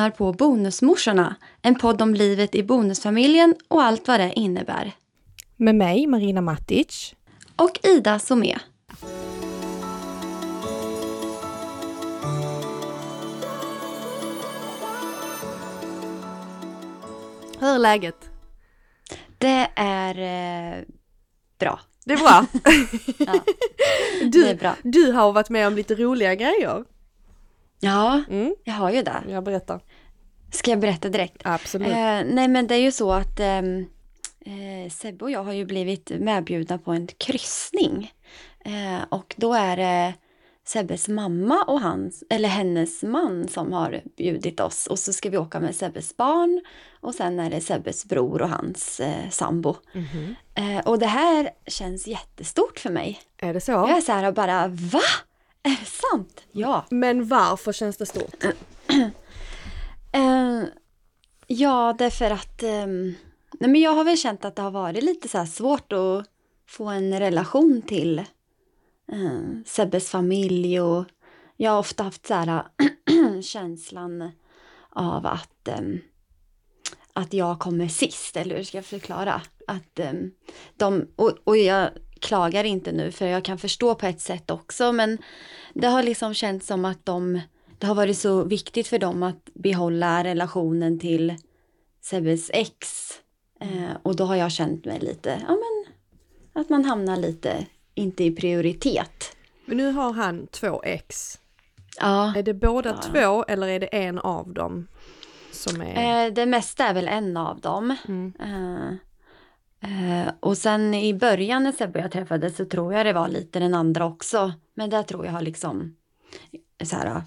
lyssnar på Bonusmorsorna, en podd om livet i bonusfamiljen och allt vad det innebär. Med mig, Marina Matic. Och Ida Somé. Hur är läget? Det är eh, bra. Det är bra. Ja, Du, det är bra. du har varit med om lite roliga grejer. Ja, Mm, jag har ju det. jag berättar. Ska jag berätta direkt? Absolut. Eh, nej men det är ju så att ehm, eh, Sebbe och jag har ju blivit medbjudna på en kryssning. Eh, och då är det Sebbes mamma och hans, eller hennes man som har bjudit oss. Och så ska vi åka med Sebbes barn och sen är det Sebbes bror och hans eh, sambo. Mhm. Eh, och det här känns jättestort för mig. Är det så? Jag är så här och bara, va? Är det sant? Ja. Men varför känns det stort? Eh, ja, därför att ehm, nej, men jag har väl känt att det har varit lite så svårt att få en relation till eh, Sebbes familj och jag har ofta haft så här känslan av att, ehm, att jag kommer sist, eller hur ska jag förklara? Att ehm, de, och, och jag klagar inte nu för jag kan förstå på ett sätt också men det har liksom känts som att de det har varit så viktigt för dem att behålla relationen till Sebbes ex. Eh, och då har jag känt mig lite, ja men, att man hamnar lite, inte i prioritet. Men nu har han två ex. Ja, Är det båda Ja. två eller är det en av dem som är... eh, det mesta är väl en av dem. Mm. Eh, eh, och sen i början när Sebbe och jag träffades så tror jag det var lite den andra också. Men där tror jag har liksom, så här,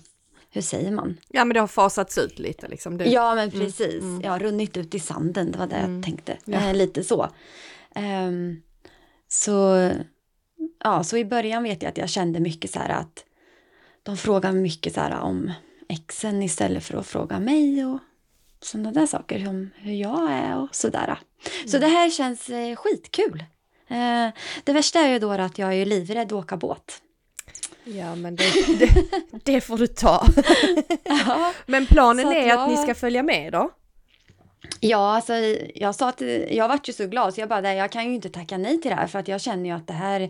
hur säger man? Ja men det har fasats ut lite liksom. Det... Ja men precis, mm. ja runnit ut i sanden, det var det Mm. jag tänkte. Ja. Eh, lite så. Ehm, så, ja, så i början vet jag att jag kände mycket så här att de frågar mycket så här om exen istället för att fråga mig och sådana där saker om hur jag är och sådär. Så det här känns eh, skitkul. Eh, det värsta är ju då att jag är livrädd att åka båt. Ja men det, det, det får du ta. Ja, Men planen att är att ni jag- ska följa med då? Ja, alltså jag sa att jag vart ju så glad så jag bara, "Nej, jag kan ju inte tacka nej till det här för att jag känner ju att det här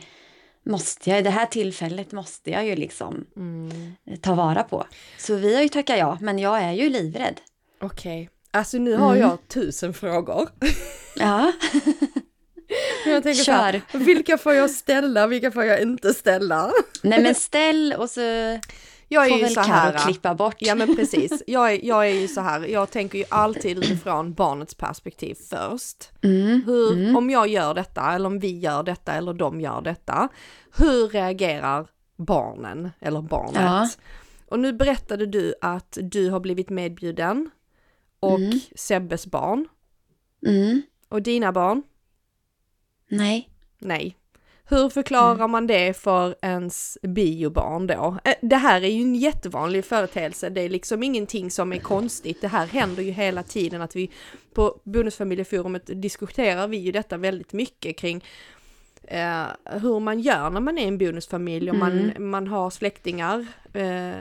måste jag, det här tillfället måste jag ju liksom Mm. ta vara på. Så vi har ju tackat ja, men jag är ju livrädd. Okej. Alltså nu har Mm. jag tusen frågor. Ja, Men Jag tänker så här, Kör. vilka får jag ställa, vilka får jag inte ställa? nej men ställ och så Jag är får ju väl så här. klippa bort. Ja men precis, jag är, jag är ju så här, jag tänker ju alltid utifrån barnets perspektiv först. Mm, Hur, Om jag gör detta, eller om vi gör detta, eller de gör detta, hur reagerar barnen, eller barnet? Ja. Och nu berättade du att du har blivit medbjuden, och Mm. Sebbes barn, mm, och dina barn? nej. Nej. Hur förklarar Mm. man det för ens biobarn då? Det här är ju en jättevanlig företeelse, det är liksom ingenting som är konstigt. Det här händer ju hela tiden att vi på Bonusfamiljeforumet diskuterar vi ju detta väldigt mycket kring eh, hur man gör när man är en bonusfamilj och man, Mm. man har släktingar eh,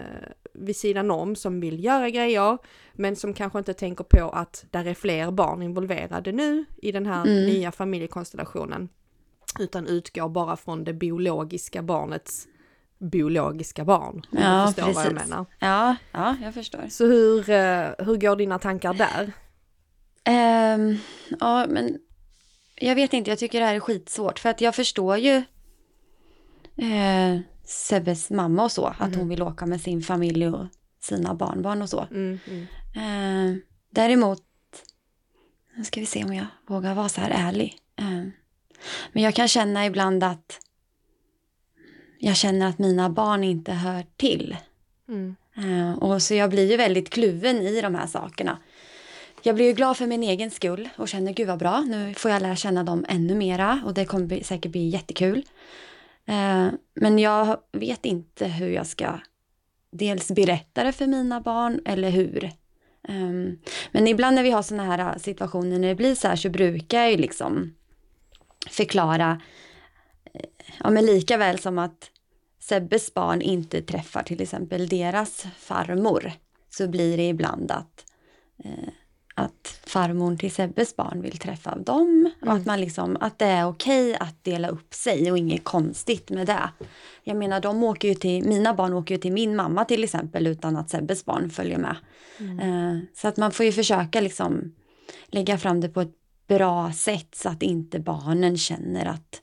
vid sidan om som vill göra grejer men som kanske inte tänker på att där är fler barn involverade nu i den här Mm. nya familjekonstellationen utan utgår bara från det biologiska barnets biologiska barn. Om Ja, du förstår vad jag precis. menar. Ja, ja, jag förstår. Så hur, eh, hur går dina tankar där? Ehm, ja, men jag vet inte, jag tycker det här är skitsvårt för att jag förstår ju eh, Sebbes mamma och så, att hon vill åka med sin familj och sina barnbarn och så. Mm, mm. Eh, däremot, nu ska vi se om jag vågar vara så här ärlig. Eh, men jag kan känna ibland att jag känner att mina barn inte hör till. Mm. Eh, och så jag blir ju väldigt kluven i de här sakerna. Jag blir ju glad för min egen skull och känner gud vad bra, nu får jag lära känna dem ännu mera och det kommer säkert bli jättekul. Eh, men jag vet inte hur jag ska dels berätta det för mina barn eller hur. Ehm, men ibland när vi har sådana här äh, situationer när det blir så här så brukar jag ju liksom förklara, eh, ja men lika väl som att Sebbes barn inte träffar till exempel deras farmor. så blir det ibland att, eh, att farmor till Sebbes barn vill träffa dem. Och Mm. att, man liksom, att det är okej att dela upp sig och inget konstigt med det. Jag menar, de åker ju till, mina barn åker ju till min mamma till exempel utan att Sebbes barn följer med. Eh, så att man får ju försöka liksom lägga fram det på ett bra sätt så att inte barnen känner att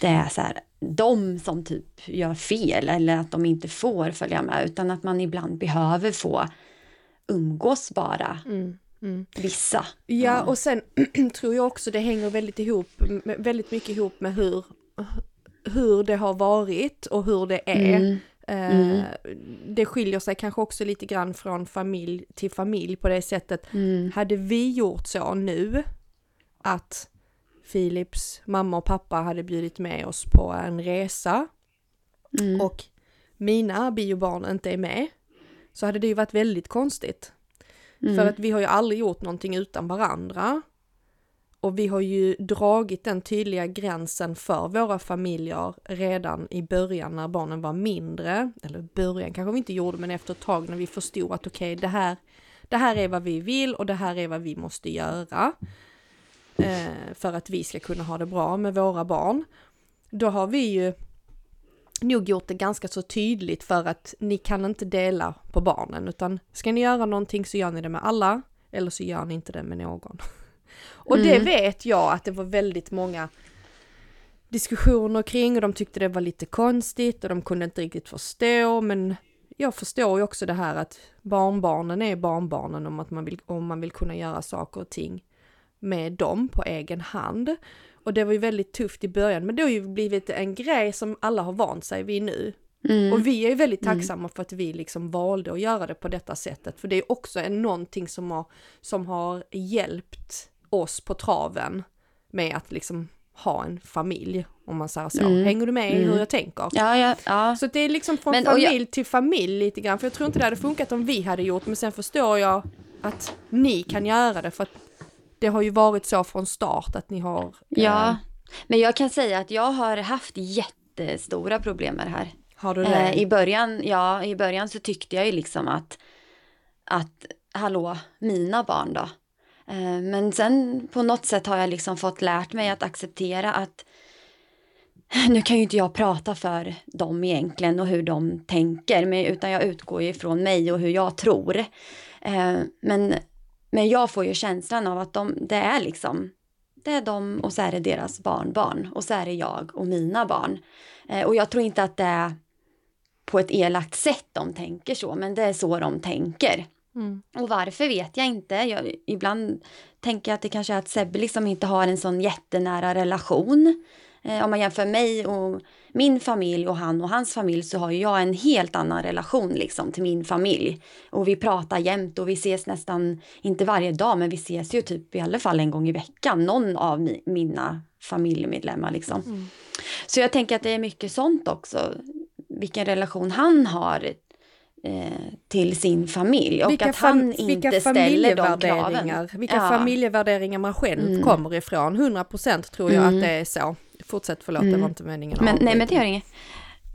det är så här, de som typ gör fel eller att de inte får följa med utan att man ibland behöver få umgås bara, Mm. Mm. vissa. Ja, och sen tror jag också det hänger väldigt ihop, väldigt mycket ihop med hur, hur det har varit och hur det är. Mm. Eh, Det skiljer sig kanske också lite grann från familj till familj på det sättet. Mm. Hade vi gjort så nu att Philips mamma och pappa hade bjudit med oss på en resa Mm. och mina biobarn inte är med så hade det ju varit väldigt konstigt. Mm. För att vi har ju aldrig gjort någonting utan varandra. Och vi har ju dragit den tydliga gränsen för våra familjer redan i början när barnen var mindre. Eller början kanske vi inte gjorde men efter ett tag när vi förstod att okej det, här, det här är vad vi vill och det här är vad vi måste göra. Eh, för att vi ska kunna ha det bra med våra barn. Då har vi ju nog gjort det ganska så tydligt för att ni kan inte dela på barnen utan ska ni göra någonting så gör ni det med alla eller så gör ni inte det med någon. Och det Mm. vet jag att det var väldigt många diskussioner kring och de tyckte det var lite konstigt och de kunde inte riktigt förstå men jag förstår ju också det här att barnbarnen är barnbarnen om att man vill, om man vill kunna göra saker och ting med dem på egen hand. Och det var ju väldigt tufft i början men det har ju blivit en grej som alla har vant sig vid nu. Mm. Och vi är ju väldigt tacksamma för att vi liksom valde att göra det på detta sättet. För det är också en, någonting som har, som har hjälpt oss på traven med att liksom ha en familj, om man säger så. Mm. Hänger du med i hur Mm. jag tänker? Ja, ja, ja. Så det är liksom från Men- och jag- familj till familj lite grann, för jag tror inte det hade funkat om vi hade gjort, men sen förstår jag att ni kan göra det, för att det har ju varit så från start att ni har... eh, ja. Men jag kan säga att jag har haft jättestora problem med det här. Har du det? Eh, I början, ja, i början så tyckte jag ju liksom att, att hallå, mina barn då? Eh, men sen på något sätt har jag liksom fått lärt mig att acceptera att nu kan ju inte jag prata för dem egentligen och hur de tänker, men, utan jag utgår ju från mig och hur jag tror. Eh, men, men jag får ju känslan av att de, det är liksom, det är de och så är det deras barnbarn och så är det jag och mina barn. Eh, och jag tror inte att det är på ett elakt sätt de tänker så, men det är så de tänker. Mm. Och varför vet jag inte. Jag, ibland tänker jag att det kanske är att Sebbe liksom inte har en sån jättenära relation. Eh, om man jämför mig och min familj och han och hans familj så har jag en helt annan relation liksom till min familj. Och vi pratar jämt och vi ses nästan, inte varje dag, men vi ses ju typ i alla fall en gång i veckan. Någon av mi, mina familjemedlemmar liksom. Mm. Så jag tänker att det är mycket sånt också. Vilken relation han har eh, till sin familj och vilka att han fam- vilka inte ställer de kraven. vilka Ja. familjevärderingar man själv Mm. kommer ifrån. 100% tror jag Mm. att det är så. Fortsätt, förlåt, det Mm. var inte meningen Men, nej men det gör inget.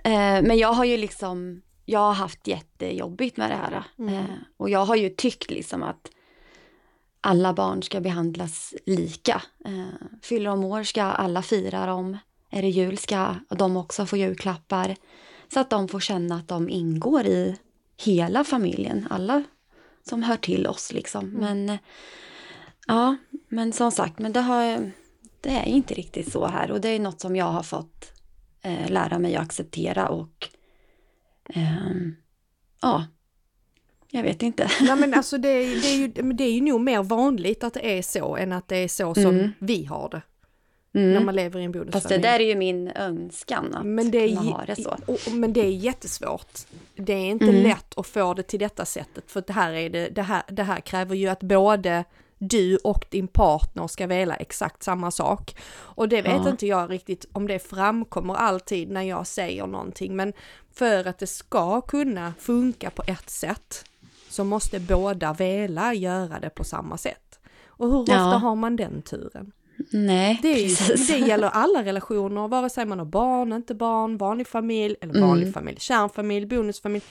Eh, men jag har ju liksom, jag har haft jättejobbigt med det här. Mm. Eh, och jag har ju tyckt liksom att alla barn ska behandlas lika. Eh, fyller de år ska alla fira dem. Är det jul ska de också få julklappar. Så att de får känna att de ingår i hela familjen. Alla som hör till oss liksom. Mm. Men eh, ja, men som sagt, men det, har, det är inte riktigt så här. Och det är något som jag har fått eh, lära mig att acceptera och ehm, ja, jag vet inte. Nej men alltså det, är- det, är ju, det är ju nog mer vanligt att det är så än att det är så som Mm. vi har det. När Mm. man lever i en Fast det där är ju min önskan att men det, är, kunna ha det så. och, men det är jättesvårt. Det är inte Mm. lätt att få det till detta sättet för det här, är det, det, här, det här kräver ju att både du och din partner ska vilja exakt samma sak. Och det vet Ja. inte jag riktigt om det framkommer alltid när jag säger någonting men för att det ska kunna funka på ett sätt så måste båda vilja göra det på samma sätt. Och hur ofta Ja. har man den turen? Nej, Det, ju, det gäller alla relationer, vare sig man har barn, inte barn, vanlig familj eller vanlig Mm. familj, kärnfamilj, bonusfamilj.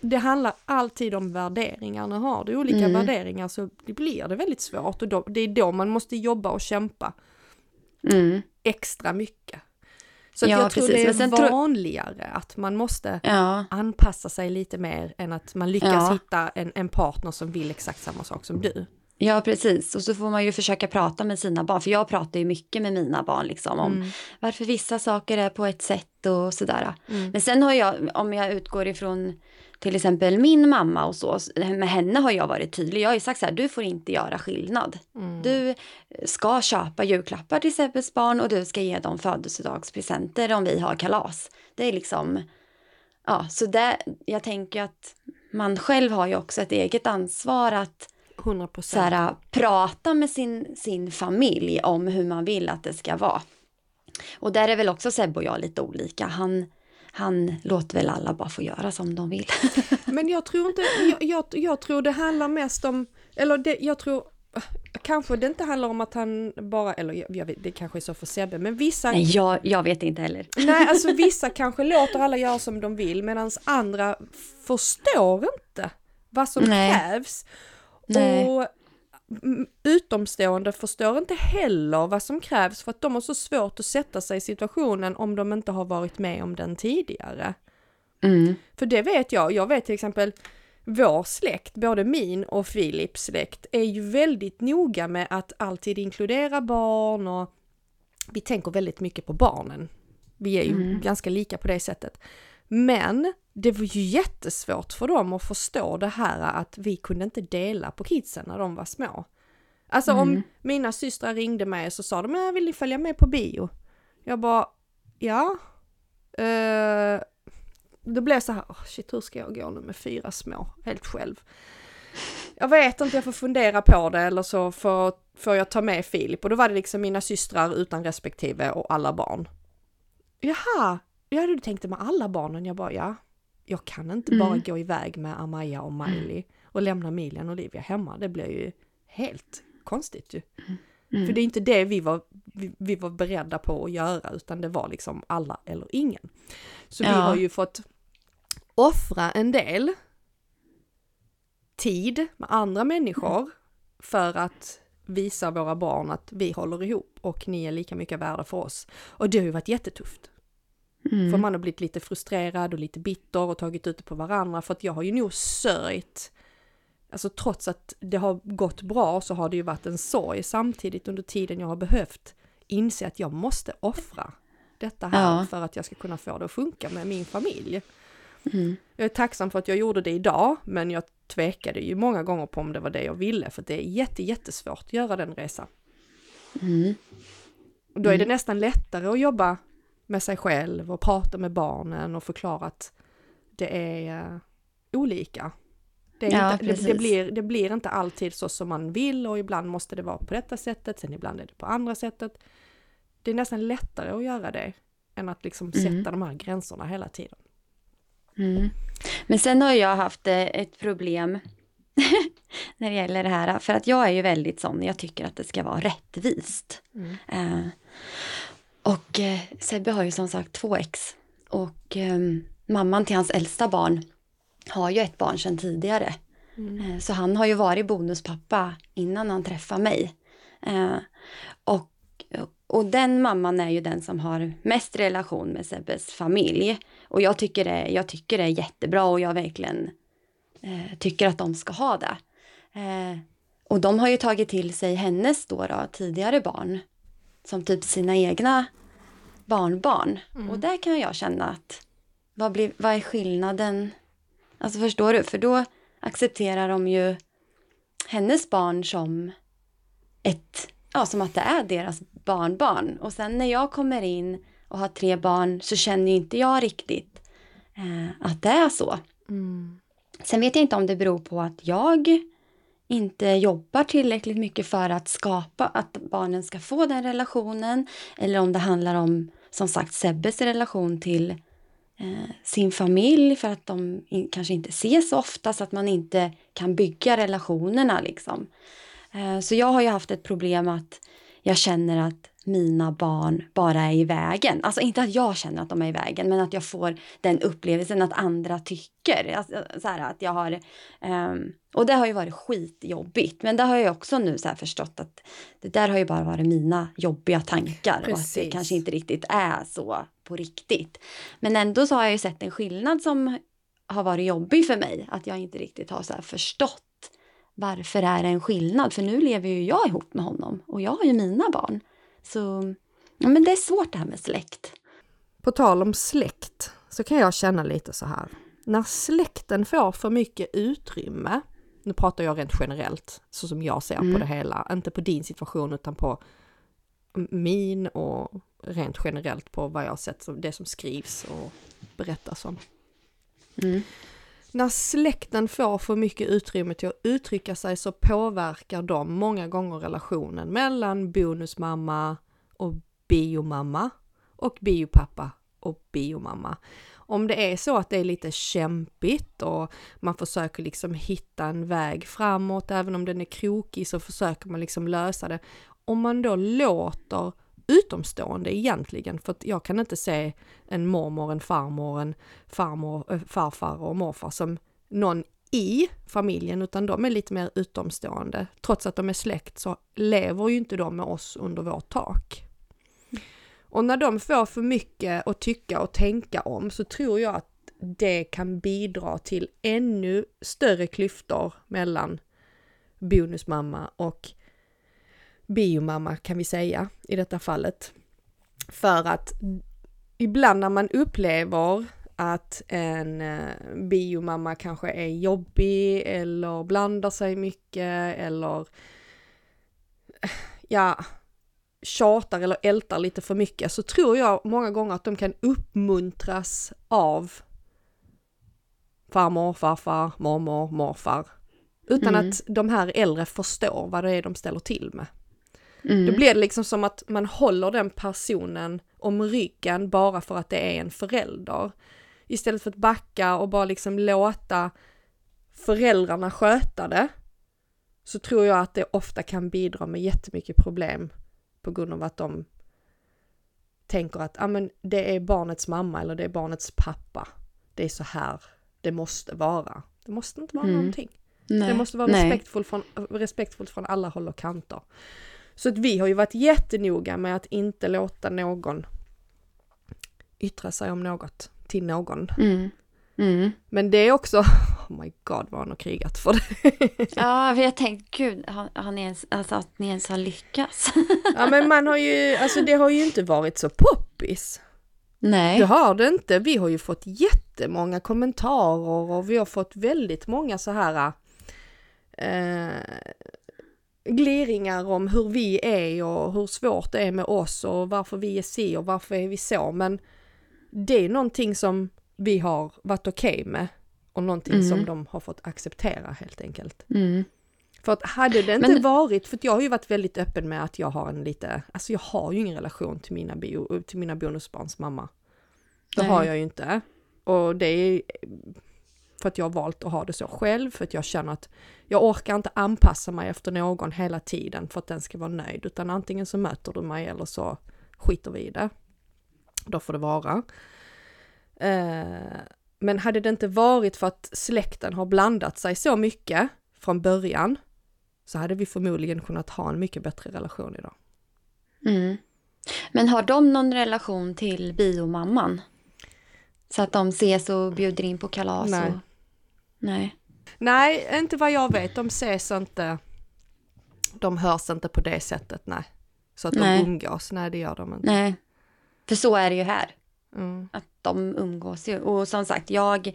Det handlar alltid om värderingar. När har du olika Mm. värderingar så blir det väldigt svårt och då, det är då man måste jobba och kämpa Mm. extra mycket. Så Ja, jag tror precis. det Men är tror- vanligare att man måste Ja, anpassa sig lite mer än att man lyckas Ja. hitta en, en partner som vill exakt samma sak som du. ja, precis. Och så får man ju försöka prata med sina barn. För jag pratar ju mycket med mina barn liksom om Mm. varför vissa saker är på ett sätt och sådär. Mm. Men sen har jag, om jag utgår ifrån till exempel min mamma och så, med henne har jag varit tydlig. Jag har ju sagt så här, du får inte göra skillnad. Mm. Du ska köpa julklappar till Sebbes barn och du ska ge dem födelsedagspresenter om vi har kalas. Det är liksom, ja, så det, jag tänker att man själv har ju också ett eget ansvar att 100 så procent. här, prata med sin, sin familj om hur man vill att det ska vara. Och där är väl också Sebbe och jag lite olika. Han, han låter väl alla bara få göra som de vill. Men jag tror inte, jag, jag, jag tror det handlar mest om, eller det, jag tror, kanske det inte handlar om att han bara, eller jag, jag vet, det kanske är så för Sebbe, men vissa, Nej, jag, jag vet inte heller. nej alltså vissa kanske låter alla göra som de vill medan andra förstår inte vad som Nej. krävs. Nej. Och utomstående förstår inte heller vad som krävs för att de har så svårt att sätta sig i situationen om de inte har varit med om den tidigare. Mm. För det vet jag, jag vet till exempel vår släkt, både min och Filips släkt, är ju väldigt noga med att alltid inkludera barn och vi tänker väldigt mycket på barnen. Vi är ju ganska lika på det sättet. Men det var ju jättesvårt för dem att förstå det här att vi kunde inte dela på kidsen när de var små. Alltså om mina systrar ringde mig och så sa de, jag vill ni följa med på bio? Jag bara, ja. Eh, det blev så här, oh shit hur ska jag gå nu med fyra små, helt själv. Jag vet inte, jag får fundera på det eller så får, får jag ta med Filip. Och då var det liksom mina systrar utan respektive och alla barn. Jaha, ja du tänkte med alla barnen? Jag bara, ja. Jag kan inte bara Mm. gå iväg med Amaya och Miley och lämna Milian och Olivia hemma. Det blir ju helt konstigt ju. Mm. För det är inte det vi var, vi, vi var beredda på att göra, utan det var liksom alla eller ingen. Så vi Ja. har ju fått offra en del tid med andra människor för att visa våra barn att vi håller ihop och ni är lika mycket värda för oss. Och det har ju varit jättetufft. Mm. För man har blivit lite frustrerad och lite bitter och tagit ut det på varandra för att jag har ju nog sörjt Alltså trots att det har gått bra så har det ju varit en sorg samtidigt under tiden jag har behövt inse att jag måste offra detta här Ja. för att jag ska kunna få det att funka med min familj. Mm. Jag är tacksam för att jag gjorde det idag, men jag tvekade ju många gånger på om det var det jag ville, för det är jätte, jättesvårt att göra den resan. Mm. Och då är det nästan lättare att jobba med sig själv och prata med barnen och förklara att det är eh, olika. Det, är Ja, inte, det, det, blir, det blir inte alltid så som man vill och ibland måste det vara på detta sättet, sen ibland är det på andra sättet. Det är nästan lättare att göra det än att liksom Mm. sätta de här gränserna hela tiden. Mm. Men sen har jag haft eh, ett problem när det gäller det här. För att jag är ju väldigt sån, jag tycker att det ska vara rättvist. Mm. Eh, och eh, Sebbe har ju som sagt två ex. Och eh, mamman till hans äldsta barn har ju ett barn sedan tidigare. Mm. Eh, så han har ju varit bonuspappa innan han träffade mig. Eh, och, och den mamman är ju den som har mest relation med Sebbes familj. Och jag tycker det, jag tycker det är jättebra och jag verkligen eh, tycker att de ska ha det. Eh, och de har ju tagit till sig hennes då, då tidigare barn som typ sina egna barnbarn. Och där kan jag känna att vad, blir, vad är skillnaden? Alltså förstår du? För då accepterar de ju hennes barn som ett, ja som att det är deras barnbarn. Och sen när jag kommer in och har tre barn så känner ju inte jag riktigt eh, att det är så. Mm. Sen vet jag inte om det beror på att jag inte jobbar tillräckligt mycket för att skapa att barnen ska få den relationen. Eller om det handlar om, som sagt, Sebbes relation till eh, sin familj för att de in, kanske inte ses så ofta så att man inte kan bygga relationerna liksom. Eh, så jag har ju haft ett problem att jag känner att mina barn bara är i vägen. Alltså inte att jag känner att de är i vägen, men att jag får den upplevelsen att andra tycker. Alltså, så här, att jag har, um, och det har ju varit skitjobbigt, men det har jag också nu så förstått att det där har ju bara varit mina jobbiga tankar Precis. och att det kanske inte riktigt är så på riktigt. Men ändå så har jag ju sett en skillnad som har varit jobbig för mig, att jag inte riktigt har så förstått varför är det en skillnad? För nu lever ju jag ihop med honom och jag har ju mina barn. Så ja, men det är svårt det här med släkt. På tal om släkt så kan jag känna lite så här. När släkten får för mycket utrymme, nu pratar jag rent generellt, så som jag ser mm. på det hela, inte på din situation utan på min och rent generellt på vad jag sett, det som skrivs och berättas om. Mm. När släkten får för mycket utrymme till att uttrycka sig så påverkar de många gånger relationen mellan bonusmamma och biomamma och biopappa och biomamma. Om det är så att det är lite kämpigt och man försöker liksom hitta en väg framåt, även om den är krokig så försöker man liksom lösa det. Om man då låter utomstående egentligen, för att jag kan inte se en mormor, en farmor, en farmor, eh, farfar och morfar som någon i familjen, utan de är lite mer utomstående. Trots att de är släkt så lever ju inte de med oss under vårt tak. Och när de får för mycket att tycka och tänka om så tror jag att det kan bidra till ännu större klyftor mellan bonusmamma och biomamma kan vi säga i detta fallet. För att ibland när man upplever att en eh, biomamma kanske är jobbig eller blandar sig mycket eller ja, tjatar eller ältar lite för mycket så tror jag många gånger att de kan uppmuntras av farmor, farfar, mormor, morfar. Utan mm. att de här äldre förstår vad det är de ställer till med. Mm. Då blir det liksom som att man håller den personen om ryggen bara för att det är en förälder. Istället för att backa och bara liksom låta föräldrarna sköta det så tror jag att det ofta kan bidra med jättemycket problem på grund av att de tänker att ah, men det är barnets mamma eller det är barnets pappa. Det är så här det måste vara. Det måste inte vara mm. någonting. Nej. Det måste vara respektfullt från, respektfullt från alla håll och kanter. Så att vi har ju varit jättenoga med att inte låta någon yttra sig om något till någon. Mm. Mm. Men det är också, oh my god vad han har krigat för det. ja, för jag tänkte, gud, har ni ens, alltså att ni ens har lyckats? ja, men man har ju, alltså det har ju inte varit så poppis. Nej. Det har det inte. Vi har ju fått jättemånga kommentarer och vi har fått väldigt många så här eh, gliringar om hur vi är och hur svårt det är med oss och varför vi är si och varför är vi så. Men det är någonting som vi har varit okej okay med och någonting mm. som de har fått acceptera helt enkelt. Mm. För att hade det inte Men... varit, för jag har ju varit väldigt öppen med att jag har en lite, alltså jag har ju ingen relation till mina, bio, till mina bonusbarns mamma. Det Nej. har jag ju inte. Och det är för att jag har valt att ha det så själv, för att jag känner att jag orkar inte anpassa mig efter någon hela tiden för att den ska vara nöjd, utan antingen så möter du mig eller så skiter vi i det. Då får det vara. Eh, men hade det inte varit för att släkten har blandat sig så mycket från början så hade vi förmodligen kunnat ha en mycket bättre relation idag. Mm. Men har de någon relation till biomamman? Så att de ses och bjuder in på kalas? Nej. Och... Nej. Nej, inte vad jag vet. De ses inte. De hörs inte på det sättet, nej. Så att nej. de umgås, nej det gör de inte. Nej, för så är det ju här. Mm. Att de umgås ju. Och som sagt, jag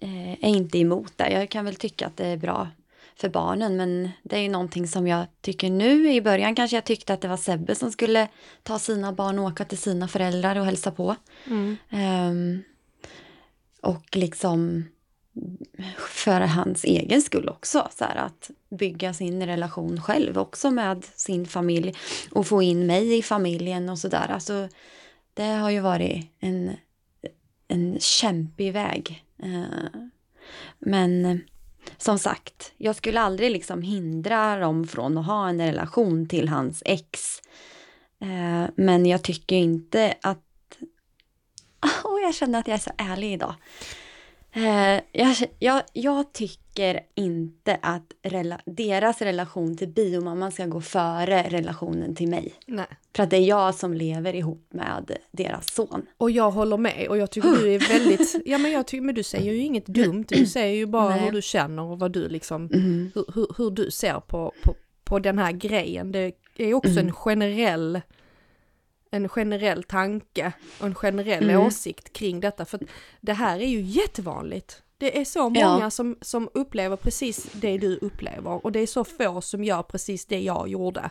eh, är inte emot det. Jag kan väl tycka att det är bra för barnen, men det är ju någonting som jag tycker nu. I början kanske jag tyckte att det var Sebbe som skulle ta sina barn och åka till sina föräldrar och hälsa på. Mm. Um, och liksom för hans egen skull också. Så här, att bygga sin relation själv också med sin familj och få in mig i familjen och sådär. Alltså, det har ju varit en, en kämpig väg. Eh, men som sagt, jag skulle aldrig liksom hindra dem från att ha en relation till hans ex. Eh, men jag tycker inte att... Oh, jag känner att jag är så ärlig idag. Eh, jag, jag, jag tycker inte att rela, deras relation till biomamman ska gå före relationen till mig. Nej. För att det är jag som lever ihop med deras son. Och jag håller med och jag tycker du är väldigt, ja men jag tycker, men du säger ju inget dumt, du säger ju bara Nej. hur du känner och vad du liksom, Mm. hur, hur, hur du ser på, på, på den här grejen. Det är också Mm. en generell en generell tanke och en generell Mm. åsikt kring detta. För det här är ju jättevanligt. Det är så många Ja. som, som upplever precis det du upplever och det är så få som gör precis det jag gjorde.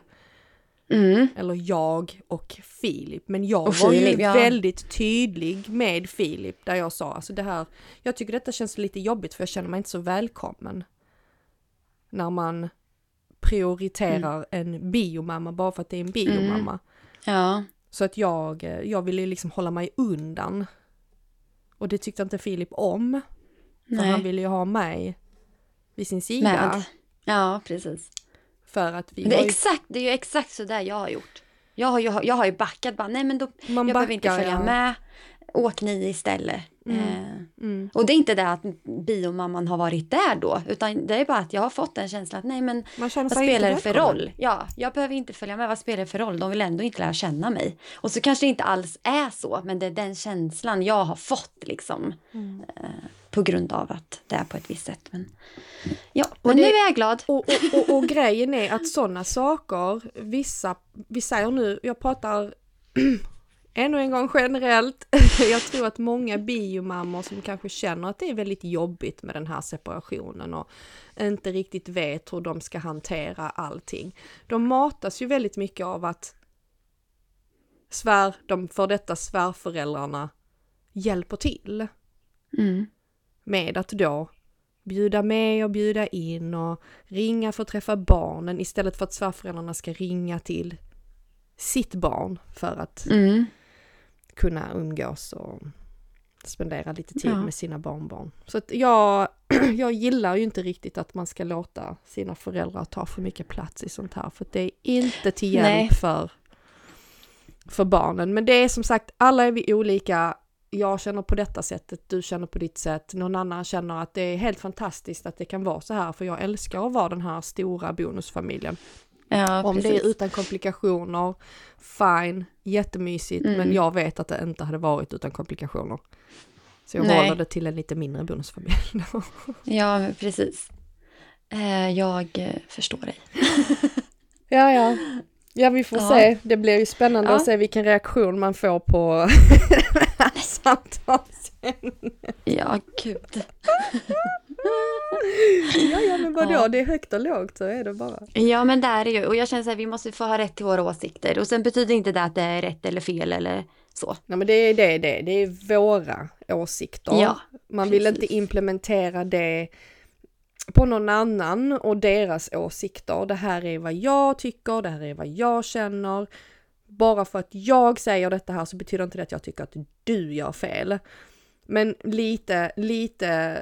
Mm. Eller jag och Filip. Men jag Och var Filip, ju ja. väldigt tydlig med Filip där jag sa alltså det här, jag tycker detta känns lite jobbigt för jag känner mig inte så välkommen. När man prioriterar en biomamma bara för att det är en biomamma. Ja. Så att jag, eh, jag ville liksom hålla mig undan. Och det tyckte inte Filip om. För Nej. han ville ju ha mig vid sin sida. Med. Ja, precis. För att vi det, är ju, exakt, det är ju exakt så där jag har gjort. Jag har ju, jag har ju backat bara, nej men då, man jag behöver inte backar, följa ja. med. Åk ni istället. Eh, Mm. och det är inte det att biomamman har varit där då, utan det är bara att jag har fått en känsla att nej men vad spelar det för roll? Ja, jag behöver inte följa med, vad spelar det för roll? De vill ändå inte lära känna mig. Och så kanske det inte alls är så, men det är den känslan jag har fått liksom. Mm. Eh, på grund av att det är på ett visst sätt. Men, ja, Och men det- nu är jag glad. Och, och, och, och grejen är att sådana saker, vissa, vi säger nu, jag pratar ännu en gång generellt, jag tror att många biomammor som kanske känner att det är väldigt jobbigt med den här separationen och inte riktigt vet hur de ska hantera allting. De matas ju väldigt mycket av att svär, de för detta svärföräldrarna hjälper till Mm. med att då bjuda med och bjuda in och ringa för att träffa barnen istället för att svärföräldrarna ska ringa till sitt barn för att Mm. Kunna umgås och spendera lite tid Ja. med sina barnbarn. Så att jag, jag gillar ju inte riktigt att man ska låta sina föräldrar ta för mycket plats i sånt här för det är inte till hjälp Nej. för, för barnen. Men det är som sagt, alla är vi olika. Jag känner på detta sättet, du känner på ditt sätt, någon annan känner att det är helt fantastiskt att det kan vara så här för jag älskar att vara den här stora bonusfamiljen. Ja, Om precis. det är utan komplikationer, fine, jättemysigt, Mm. men jag vet att det inte hade varit utan komplikationer. Så jag Nej. håller det till en lite mindre bonusfamilj. Ja, precis. Eh, jag eh, förstår dig. ja, ja. Ja, vi får Ja. se. Det blir ju spännande Ja. att se vilken reaktion man får på samtalsämnet. Ja, gud. Ja, ja, men vadå? Ja. Det är högt och lågt, så är det bara. Ja, men det är det ju. Och jag känner så här, vi måste få ha rätt till våra åsikter. Och sen betyder inte det att det är rätt eller fel eller så. Nej, men det är det, det, det är våra åsikter. Ja, Man vill precis. inte implementera det på någon annan och deras åsikter. Det här är vad jag tycker, det här är vad jag känner. Bara för att jag säger detta här så betyder inte det att jag tycker att du gör fel. Men lite, lite,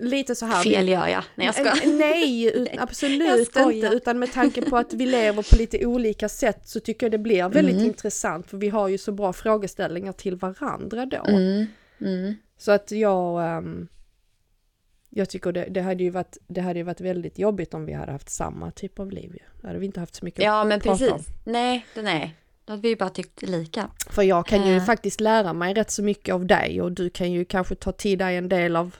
lite så här. Fel gör jag. Nej, jag ska. Nej, Nej, absolut skojar. inte. Utan med tanke på att vi lever på lite olika sätt så tycker jag det blir väldigt Mm. intressant. För vi har ju så bra frågeställningar till varandra då. Mm, mm. Så att jag, ehm, jag tycker det, det, hade ju varit, det hade ju varit väldigt jobbigt om vi hade haft samma typ av liv. ju. Då hade vi inte haft så mycket Ja, men att prata precis. om. Nej, nej. Då hade vi ju bara tyckt lika. För jag kan ju Eh. faktiskt lära mig rätt så mycket av dig och du kan ju kanske ta till dig en del av,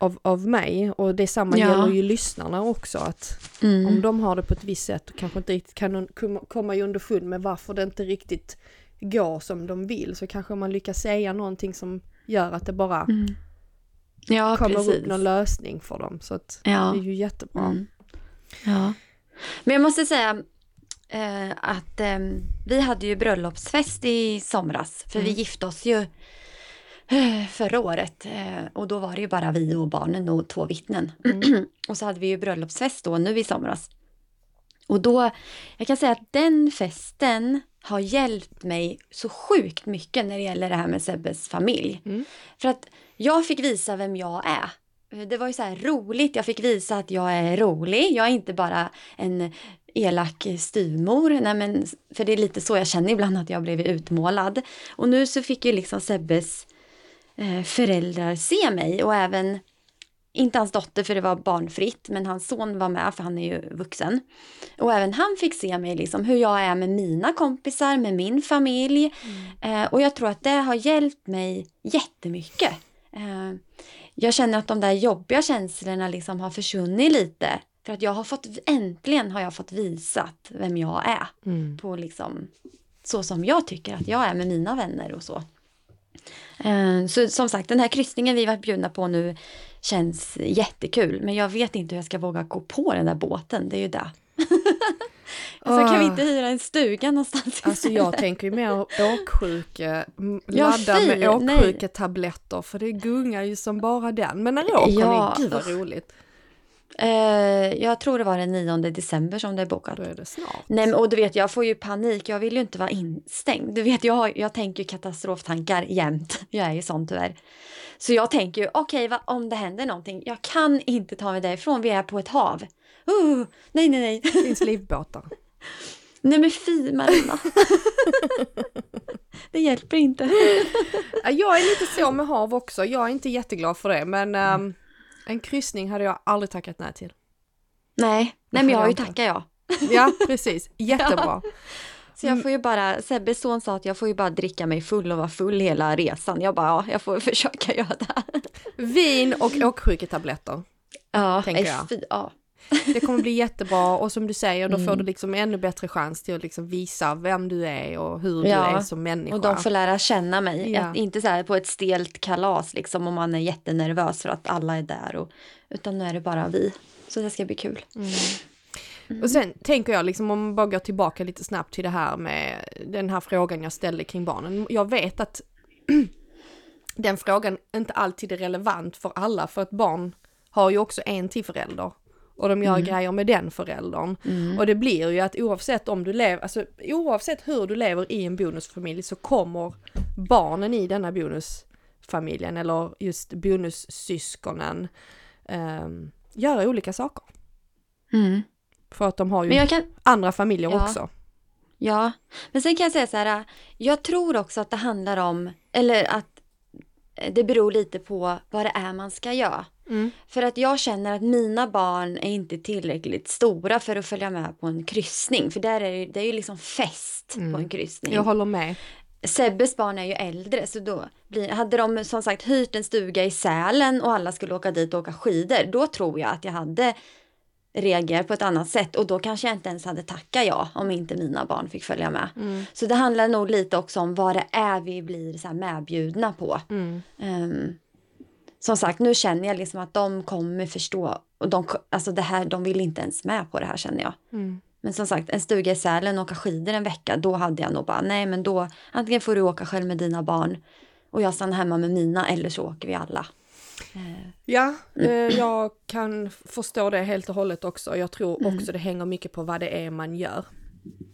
av, av mig. Och det samma Ja. gäller ju lyssnarna också. Att Mm. om de har det på ett visst sätt och kanske inte riktigt kan komma- underfund med varför det inte riktigt går som de vill så kanske man lyckas säga någonting som gör att det bara Mm. Ja, kommer precis. upp någon lösning för dem. Så att Ja. det är ju jättebra. Mm. Ja. Men jag måste säga eh, att eh, vi hade ju bröllopsfest i somras. För vi Mm. gifte oss ju förra året. Eh, och då var det ju bara vi och barnen och två vittnen. Mm. och så hade vi ju bröllopsfest då nu i somras. Och då, jag kan säga att den festen har hjälpt mig så sjukt mycket när det gäller det här med Sebbes familj. Mm. För att jag fick visa vem jag är. Det var ju så här roligt, jag fick visa att jag är rolig. Jag är inte bara en elak styvmor. Nej, men, för det är lite så jag känner ibland att jag blivit utmålad. Och nu så fick ju liksom Sebbes föräldrar se mig och även inte hans dotter för det var barnfritt, men hans son var med för han är ju vuxen. Och även han fick se mig, liksom, hur jag är med mina kompisar, med min familj. Mm. Eh, och jag tror att det har hjälpt mig jättemycket. Eh, jag känner att de där jobbiga känslorna liksom har försvunnit lite. För att jag har fått, äntligen har jag fått visat vem jag är. Mm. På liksom, så som jag tycker att jag är med mina vänner och så. Eh, så som sagt, den här kryssningen vi varit bjudna på nu känns jättekul. Men jag vet inte hur jag ska våga gå på den där båten, det är ju det. alltså, kan vi inte hyra en stuga någonstans Alltså jag tänker ju mer åksjuka, ladda ja, med åksjuketabletter för det gungar ju som bara den. Men när åker ja, ni? Gud vad roligt! Eh, jag tror det var den 9 december som det är bokat. Då är det snart. Nej men, och du vet jag får ju panik, jag vill ju inte vara instängd. Du vet jag, jag tänker katastroftankar jämt. Jag är ju sån tyvärr. Så jag tänker ju okej okay, om det händer någonting, jag kan inte ta mig därifrån, vi är på ett hav. Uh, nej nej nej. Det finns livbåtar. Nej men fy Marina. det hjälper inte. jag är lite så med hav också, jag är inte jätteglad för det men um, en kryssning hade jag aldrig tackat nej till. Nej, nej men jag har ju tackat ja. Ja, precis. Jättebra. Ja. Så jag får ju bara, Sebbes son sa att jag får ju bara dricka mig full och vara full hela resan. Jag bara, ja, jag får försöka göra det. Vin och åksjuketabletter. Ja, tänker jag. Ja. Det kommer bli jättebra och som du säger, då mm. får du liksom ännu bättre chans till att liksom visa vem du är och hur ja. du är som människa. Och de får lära känna mig. Ja. inte så här på ett stelt kalas liksom om man är jättenervös för att alla är där. Och, utan nu är det bara vi. Så det ska bli kul. Mm. Mm. Och sen tänker jag liksom om man bara går tillbaka lite snabbt till det här med den här frågan jag ställde kring barnen. Jag vet att den frågan inte alltid är relevant för alla för ett barn har ju också en till förälder och de gör mm. grejer med den föräldern. Mm. Och det blir ju att oavsett om du lever, alltså oavsett hur du lever i en bonusfamilj så kommer barnen i denna bonusfamiljen eller just bonussyskonen um, göra olika saker. Mm. För att de har ju kan... andra familjer ja. också. Ja, men sen kan jag säga så här, jag tror också att det handlar om, eller att det beror lite på vad det är man ska göra. Mm. För att jag känner att mina barn är inte tillräckligt stora för att följa med på en kryssning. För där är det, det är ju liksom fest mm. på en kryssning. Jag håller med. Sebbes barn är ju äldre så då blir, hade de som sagt hyrt en stuga i Sälen och alla skulle åka dit och åka skidor. Då tror jag att jag hade reagerar på ett annat sätt och då kanske jag inte ens hade tackat ja om inte mina barn fick följa med. Mm. Så det handlar nog lite också om vad det är vi blir så medbjudna på. Mm. Um, som sagt, nu känner jag liksom att de kommer förstå och de, alltså det här, de vill inte ens med på det här känner jag. Mm. Men som sagt, en stuga i Sälen och åka skidor en vecka, då hade jag nog bara, nej men då antingen får du åka själv med dina barn och jag stannar hemma med mina eller så åker vi alla. Ja, eh, jag kan förstå det helt och hållet också. Jag tror mm. också det hänger mycket på vad det är man gör.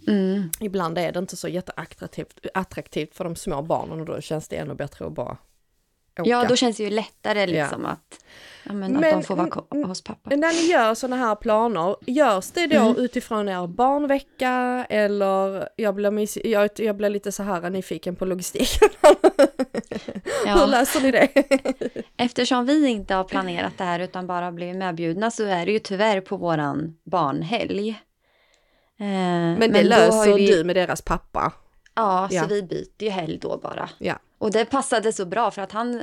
Mm. Ibland är det inte så jätteattraktivt attraktivt för de små barnen och då känns det ännu bättre att bara åka. Ja, då känns det ju lättare liksom ja. att, ja, men, men, att de får vara hos pappa. När ni gör sådana här planer, görs det då mm. utifrån er barnvecka eller jag blir, jag, jag blir lite så här nyfiken på logistiken. Ja. Hur löser ni det? Eftersom vi inte har planerat det här utan bara blivit medbjudna så är det ju tyvärr på våran barnhelg. Eh, men det men löser vi... du med deras pappa? Ja, ja, så vi byter ju helg då bara. Ja. Och det passade så bra för att han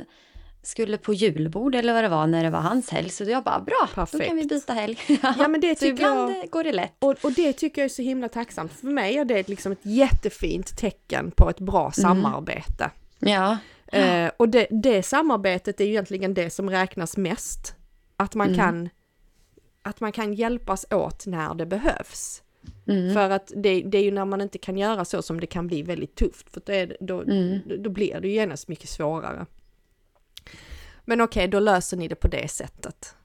skulle på julbord eller vad det var när det var hans helg. Så jag bara, bra, Perfekt. då kan vi byta helg. ja, men det så ibland jag, går det lätt. Och, och, det tycker jag är så himla tacksamt. För mig är det liksom ett jättefint tecken på ett bra mm. samarbete. Ja. Eh, och det, det, samarbetet är egentligen det som räknas mest. Att man, mm. kan, att man kan hjälpas åt när det behövs. Mm. För att det, det, är ju när man inte kan göra så som det kan bli väldigt tufft. För det, då, mm. då blir det ju genast mycket svårare. Men okej, okay, då löser ni det på det sättet.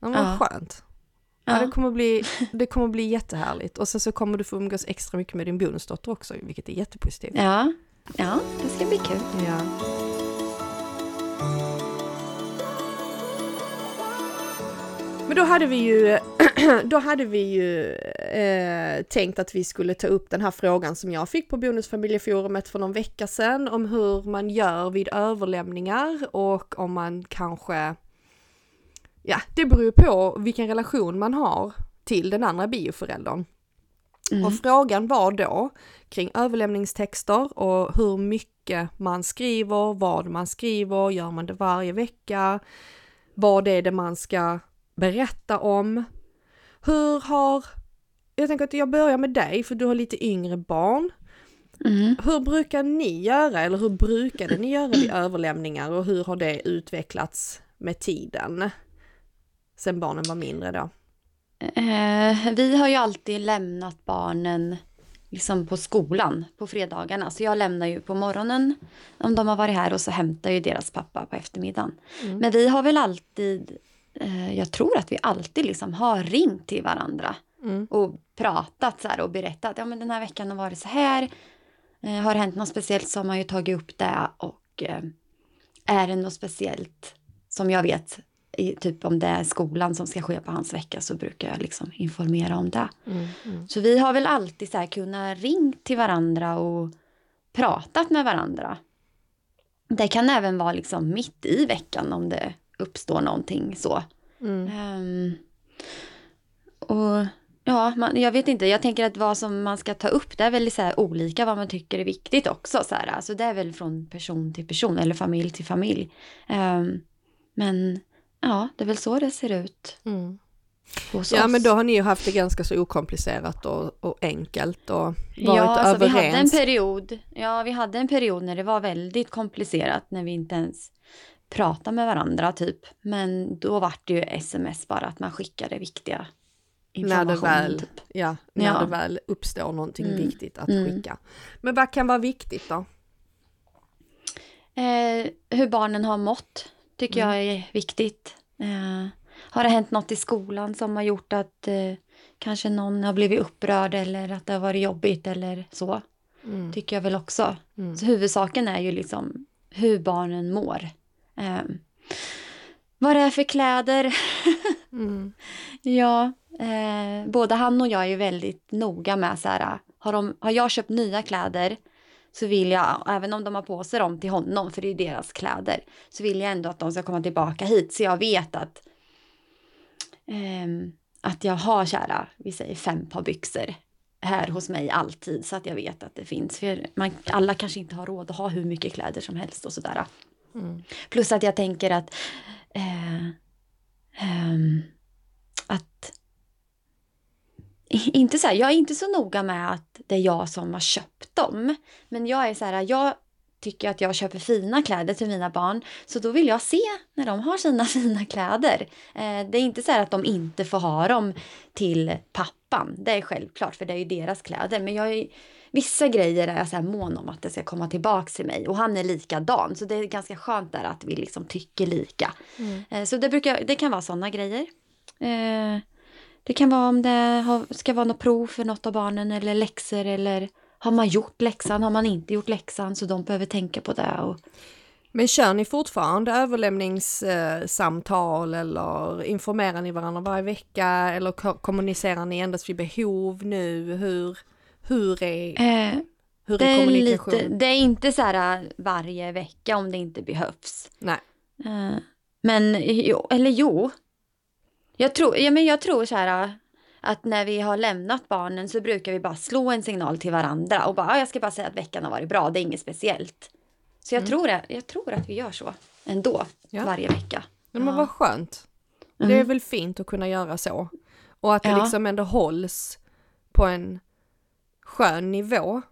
Ja, men ja. skönt. Ja, ja, det, kommer bli, det kommer bli jättehärligt. Och sen så kommer du få umgås extra mycket med din bonusdotter också, vilket är jättepositivt. Ja, ja det ska bli kul. Ja. Men då hade vi ju, då hade vi ju eh, tänkt att vi skulle ta upp den här frågan som jag fick på Bonusfamiljeforumet för någon vecka sedan om hur man gör vid överlämningar och om man kanske, ja det beror ju på vilken relation man har till den andra bioföräldern. Mm. Och frågan var då kring överlämningstexter och hur mycket man skriver, vad man skriver, gör man det varje vecka, vad är det man ska berätta om. Hur har, jag tänker att jag börjar med dig för du har lite yngre barn. Mm. Hur brukar ni göra eller hur brukade ni göra vid överlämningar och hur har det utvecklats med tiden? Sen barnen var mindre då. Eh, vi har ju alltid lämnat barnen liksom på skolan på fredagarna. Så jag lämnar ju på morgonen om de har varit här och så hämtar ju deras pappa på eftermiddagen. Mm. Men vi har väl alltid, eh, jag tror att vi alltid liksom har ringt till varandra mm. och pratat så här och berättat. Ja men den här veckan har varit så här. Eh, har det hänt något speciellt så har man ju tagit upp det och eh, är det något speciellt som jag vet i, typ om det är skolan som ska ske på hans vecka så brukar jag liksom informera om det. Mm, mm. Så vi har väl alltid så här kunnat ringt till varandra och pratat med varandra. Det kan även vara liksom mitt i veckan om det uppstår någonting så. Mm. Um, och ja, man, jag vet inte, jag tänker att vad som man ska ta upp det är väl så olika vad man tycker är viktigt också. Så här. Alltså det är väl från person till person eller familj till familj. Um, men Ja, det är väl så det ser ut. Mm. Ja, men då har ni ju haft det ganska så okomplicerat och, och enkelt och varit ja, alltså, överens. Vi hade en period, ja, vi hade en period när det var väldigt komplicerat när vi inte ens pratade med varandra typ. Men då var det ju sms bara att man skickade viktiga. När det väl, typ. ja, när ja. det väl uppstår någonting mm. viktigt att mm. skicka. Men vad kan vara viktigt då? Eh, hur barnen har mått tycker mm. jag är viktigt. Eh, har det hänt något i skolan som har gjort att eh, kanske någon har blivit upprörd eller att det har varit jobbigt eller så? Mm. Tycker jag väl också. Mm. Så huvudsaken är ju liksom hur barnen mår. Eh, vad det är för kläder. mm. Ja, eh, både han och jag är väldigt noga med så här, har, de, har jag köpt nya kläder så vill jag, även om de har på sig dem till honom, för det är deras kläder, så vill jag ändå att de ska komma tillbaka hit. Så jag vet att, um, att jag har kära, vi säger fem par byxor här hos mig alltid så att jag vet att det finns. För man, alla kanske inte har råd att ha hur mycket kläder som helst och sådär. Mm. Plus att jag tänker att eh, um, att inte så här, jag är inte så noga med att det är jag som har köpt dem. Men jag är så här, jag tycker att jag köper fina kläder till mina barn. Så då vill jag se när de har sina fina kläder. Eh, det är inte så att de inte får ha dem till pappan. Det är självklart, för det är ju deras kläder. Men jag är, vissa grejer är jag så här mån om att det ska komma tillbaka till mig. Och han är likadan. Så det är ganska skönt där att vi liksom tycker lika. Mm. Eh, så det, brukar, det kan vara sådana grejer. Eh, det kan vara om det ska vara något prov för något av barnen eller läxor eller har man gjort läxan, har man inte gjort läxan så de behöver tänka på det. Och... Men kör ni fortfarande överlämningssamtal eller informerar ni varandra varje vecka eller kommunicerar ni endast vid behov nu? Hur, hur är, eh, hur är kommunikation? Lite, det är inte så här äh, varje vecka om det inte behövs. Nej. Eh, men, jo, eller jo, jag tror, ja, men jag tror så här att när vi har lämnat barnen så brukar vi bara slå en signal till varandra och bara, jag ska bara säga att veckan har varit bra, det är inget speciellt. Så jag, mm. tror, jag tror att vi gör så ändå, ja. varje vecka. Men ja. vad skönt. Mm. Det är väl fint att kunna göra så. Och att det ja. liksom ändå hålls på en skön nivå.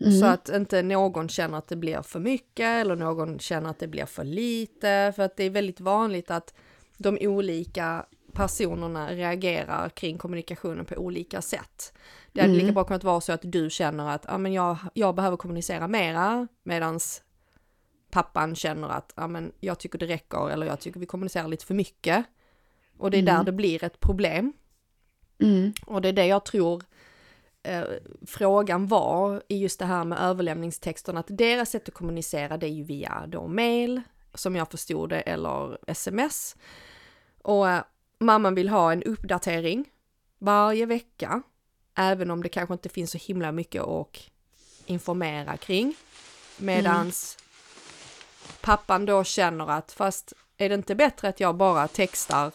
Mm. Så att inte någon känner att det blir för mycket eller någon känner att det blir för lite. För att det är väldigt vanligt att de olika personerna reagerar kring kommunikationen på olika sätt. Det hade mm. lika bra kunnat vara så att du känner att ah, men jag, jag behöver kommunicera mera medans pappan känner att ah, men jag tycker det räcker eller jag tycker vi kommunicerar lite för mycket. Och det är mm. där det blir ett problem. Mm. Och det är det jag tror eh, frågan var i just det här med överlämningstexterna, att deras sätt att kommunicera det är ju via då mail, som jag förstod det, eller sms. Och eh, mamman vill ha en uppdatering varje vecka, även om det kanske inte finns så himla mycket att informera kring. Medans pappan då känner att fast är det inte bättre att jag bara textar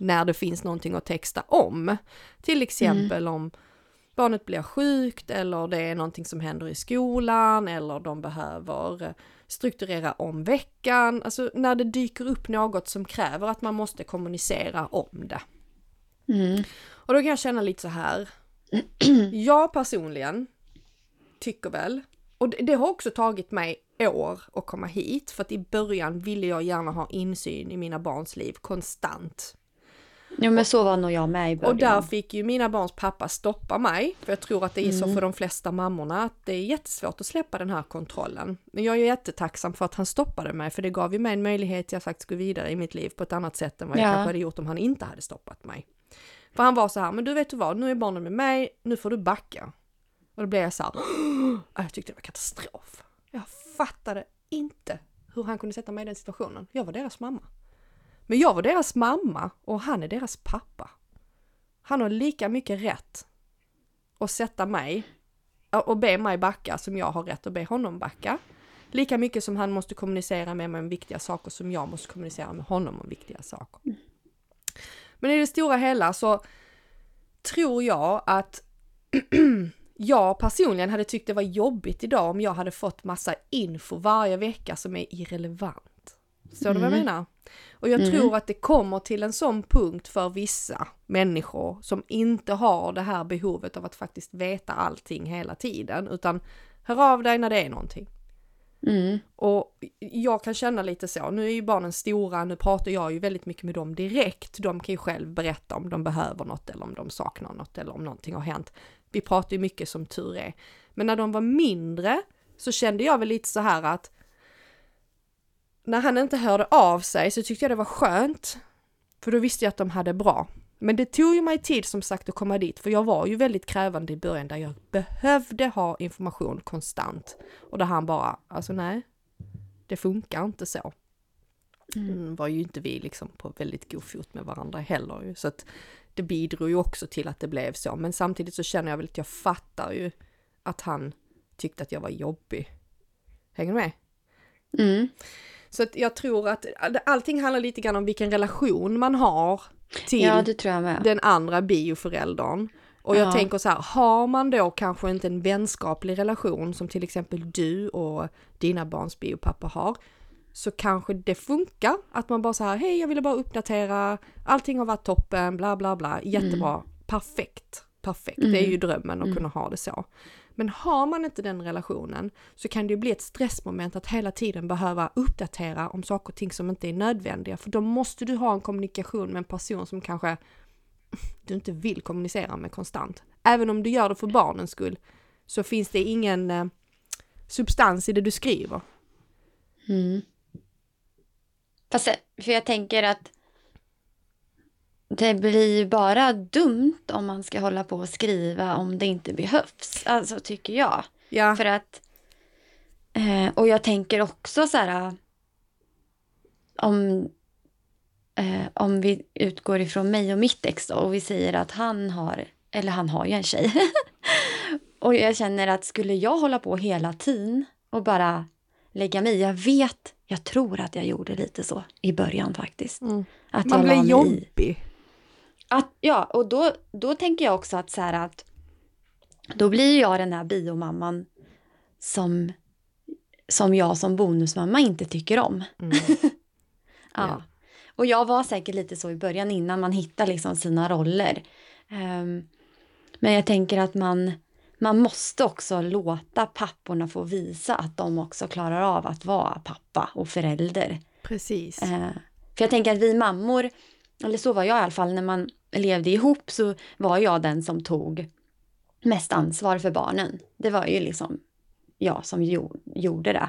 när det finns någonting att texta om? Till exempel om barnet blir sjukt eller det är någonting som händer i skolan eller de behöver strukturera om veckan. Alltså när det dyker upp något som kräver att man måste kommunicera om det. Mm. Och då kan jag känna lite så här. Jag personligen tycker väl, och det, har också tagit mig år att komma hit, för att i början ville jag gärna ha insyn i mina barns liv konstant. Jo men så var nog jag med i början. Och där fick ju mina barns pappa stoppa mig, för jag tror att det är så för de flesta mammorna att det är jättesvårt att släppa den här kontrollen. Men jag är jättetacksam för att han stoppade mig, för det gav ju mig en möjlighet jag faktiskt gå vidare i mitt liv på ett annat sätt än vad jag Ja. kanske hade gjort om han inte hade stoppat mig. För han var så här, men du vet du vad, nu är barnen med mig, nu får du backa. Och då blev jag så här, jag tyckte det var katastrof. Jag fattade inte hur han kunde sätta mig i den situationen. Jag var deras mamma. Men jag var deras mamma och han är deras pappa. Han har lika mycket rätt att sätta mig och be mig backa som jag har rätt att be honom backa. Lika mycket som han måste kommunicera med mig om viktiga saker som jag måste kommunicera med honom om viktiga saker. Men i det stora hela så tror jag att jag personligen hade tyckt det var jobbigt idag om jag hade fått massa info varje vecka som är irrelevant. Förstår du vad jag menar? Och jag tror att det kommer till en sån punkt för vissa människor som inte har det här behovet av att faktiskt veta allting hela tiden, utan hör av dig när det är någonting. Mm. Och jag kan känna lite så, nu är ju barnen stora, nu pratar jag ju väldigt mycket med dem direkt. De kan ju själv berätta om de behöver något eller om de saknar något eller om någonting har hänt. Vi pratar ju mycket som tur är. Men när de var mindre så kände jag väl lite så här att när han inte hörde av sig så tyckte jag det var skönt. För då visste jag att de hade bra. Men det tog ju mig tid som sagt att komma dit, för jag var ju väldigt krävande i början där jag behövde ha information konstant. Och där han bara, alltså nej, det funkar inte så. Mm, var ju inte vi liksom på väldigt god fot med varandra heller ju, så att det bidrog ju också till att det blev så. Men samtidigt så känner jag väl att jag fattar ju att han tyckte att jag var jobbig. Hänger du med? Mm. Så att jag tror att allting handlar lite grann om vilken relation man har till Ja, det tror jag med. den andra bioföräldern. Och jag Ja. tänker så här, har man då kanske inte en vänskaplig relation som till exempel du och dina barns biopappa har, så kanske det funkar att man bara så här, hej jag ville bara uppdatera, allting har varit toppen, bla bla bla, jättebra, perfekt, perfekt, det är ju drömmen att kunna ha det så. Men har man inte den relationen så kan det ju bli ett stressmoment att hela tiden behöva uppdatera om saker och ting som inte är nödvändiga. För då måste du ha en kommunikation med en person som kanske du inte vill kommunicera med konstant. Även om du gör det för barnens skull så finns det ingen eh, substans i det du skriver. Mm. Fast, eh, för jag tänker att det blir ju bara dumt om man ska hålla på och skriva om det inte behövs. Alltså tycker jag. Ja, För att, eh, och jag tänker också så här, om, eh, om vi utgår ifrån mig och mitt ex då, och vi säger att han har, eller han har ju en tjej. och jag känner att skulle jag hålla på hela tiden och bara lägga mig jag vet, jag tror att jag gjorde lite så i början faktiskt. Mm. Att man jag blir mig i. Att, ja, och då, då tänker jag också att så här att då blir jag den här biomamman som, som jag som bonusmamma inte tycker om. Mm. Ja. Ja. Och jag var säkert lite så i början innan man hittar liksom sina roller. Ehm, men jag tänker att man, man måste också låta papporna få visa att de också klarar av att vara pappa och förälder. Precis. Eh, för jag tänker att vi mammor, eller så var jag i alla fall när man levde ihop så var jag den som tog mest ansvar för barnen. Det var ju liksom jag som gjo- gjorde det.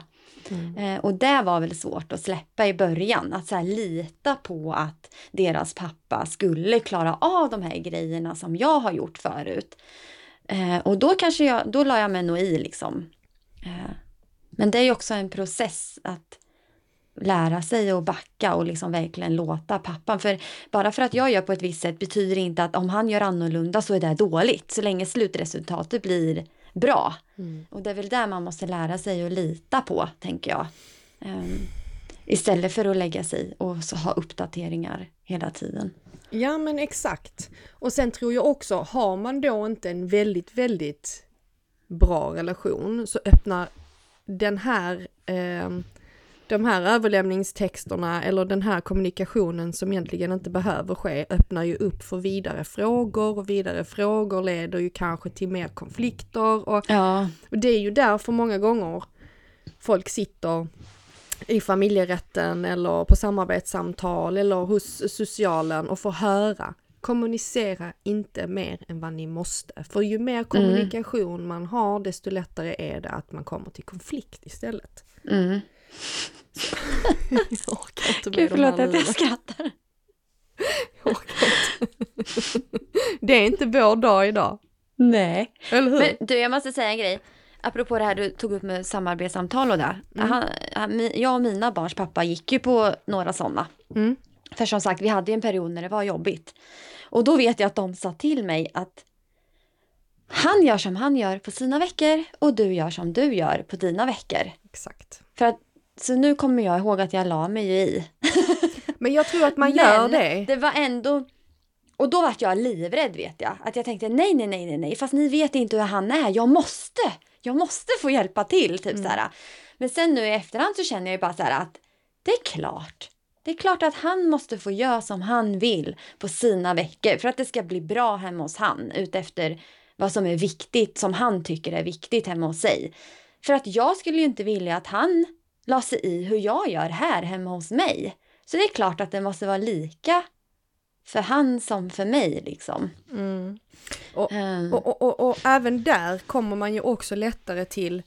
Mm. Eh, och det var väl svårt att släppa i början, att så lita på att deras pappa skulle klara av de här grejerna som jag har gjort förut. Eh, och då kanske jag, då la jag mig nog i liksom. Eh, men det är ju också en process att lära sig att backa och liksom verkligen låta pappan. För bara för att jag gör på ett visst sätt betyder inte att om han gör annorlunda så är det dåligt. Så länge slutresultatet blir bra. Mm. Och det är väl där man måste lära sig att lita på, tänker jag. Um, istället för att lägga sig och så ha uppdateringar hela tiden. Ja men exakt. Och sen tror jag också, har man då inte en väldigt, väldigt bra relation så öppnar den här eh, de här överlämningstexterna eller den här kommunikationen som egentligen inte behöver ske öppnar ju upp för vidare frågor och vidare frågor leder ju kanske till mer konflikter och, ja. och det är ju därför många gånger folk sitter i familjerätten eller på samarbetssamtal eller hos socialen och får höra kommunicera inte mer än vad ni måste. För ju mer kommunikation mm. man har desto lättare är det att man kommer till konflikt istället. Mm. jag orkar inte Gud förlåt att jag skrattar. jag det är inte vår dag idag. Nej. Eller hur? Men du, jag måste säga en grej. Apropå det här du tog upp med samarbetssamtal och det. Mm. Han, han, jag och mina barns pappa gick ju på några sådana. Mm. För som sagt, vi hade ju en period när det var jobbigt. Och då vet jag att de sa till mig att han gör som han gör på sina veckor och du gör som du gör på dina veckor. Exakt. För att, så nu kommer jag ihåg att jag la mig i. Men jag tror att man gör Men det. det var ändå... Och då vart jag livrädd vet jag. Att jag tänkte nej, nej, nej, nej, nej, fast ni vet inte hur han är. Jag måste, jag måste få hjälpa till. Typ Mm. så här. Men sen nu i efterhand så känner jag ju bara så här att det är klart. Det är klart att han måste få göra som han vill på sina veckor för att det ska bli bra hemma hos han utefter vad som är viktigt, som han tycker är viktigt hemma hos sig. För att jag skulle ju inte vilja att han la sig i hur jag gör här hemma hos mig. Så det är klart att det måste vara lika för han som för mig liksom. Mm. Och, Um, och, och, och, och även där kommer man ju också lättare till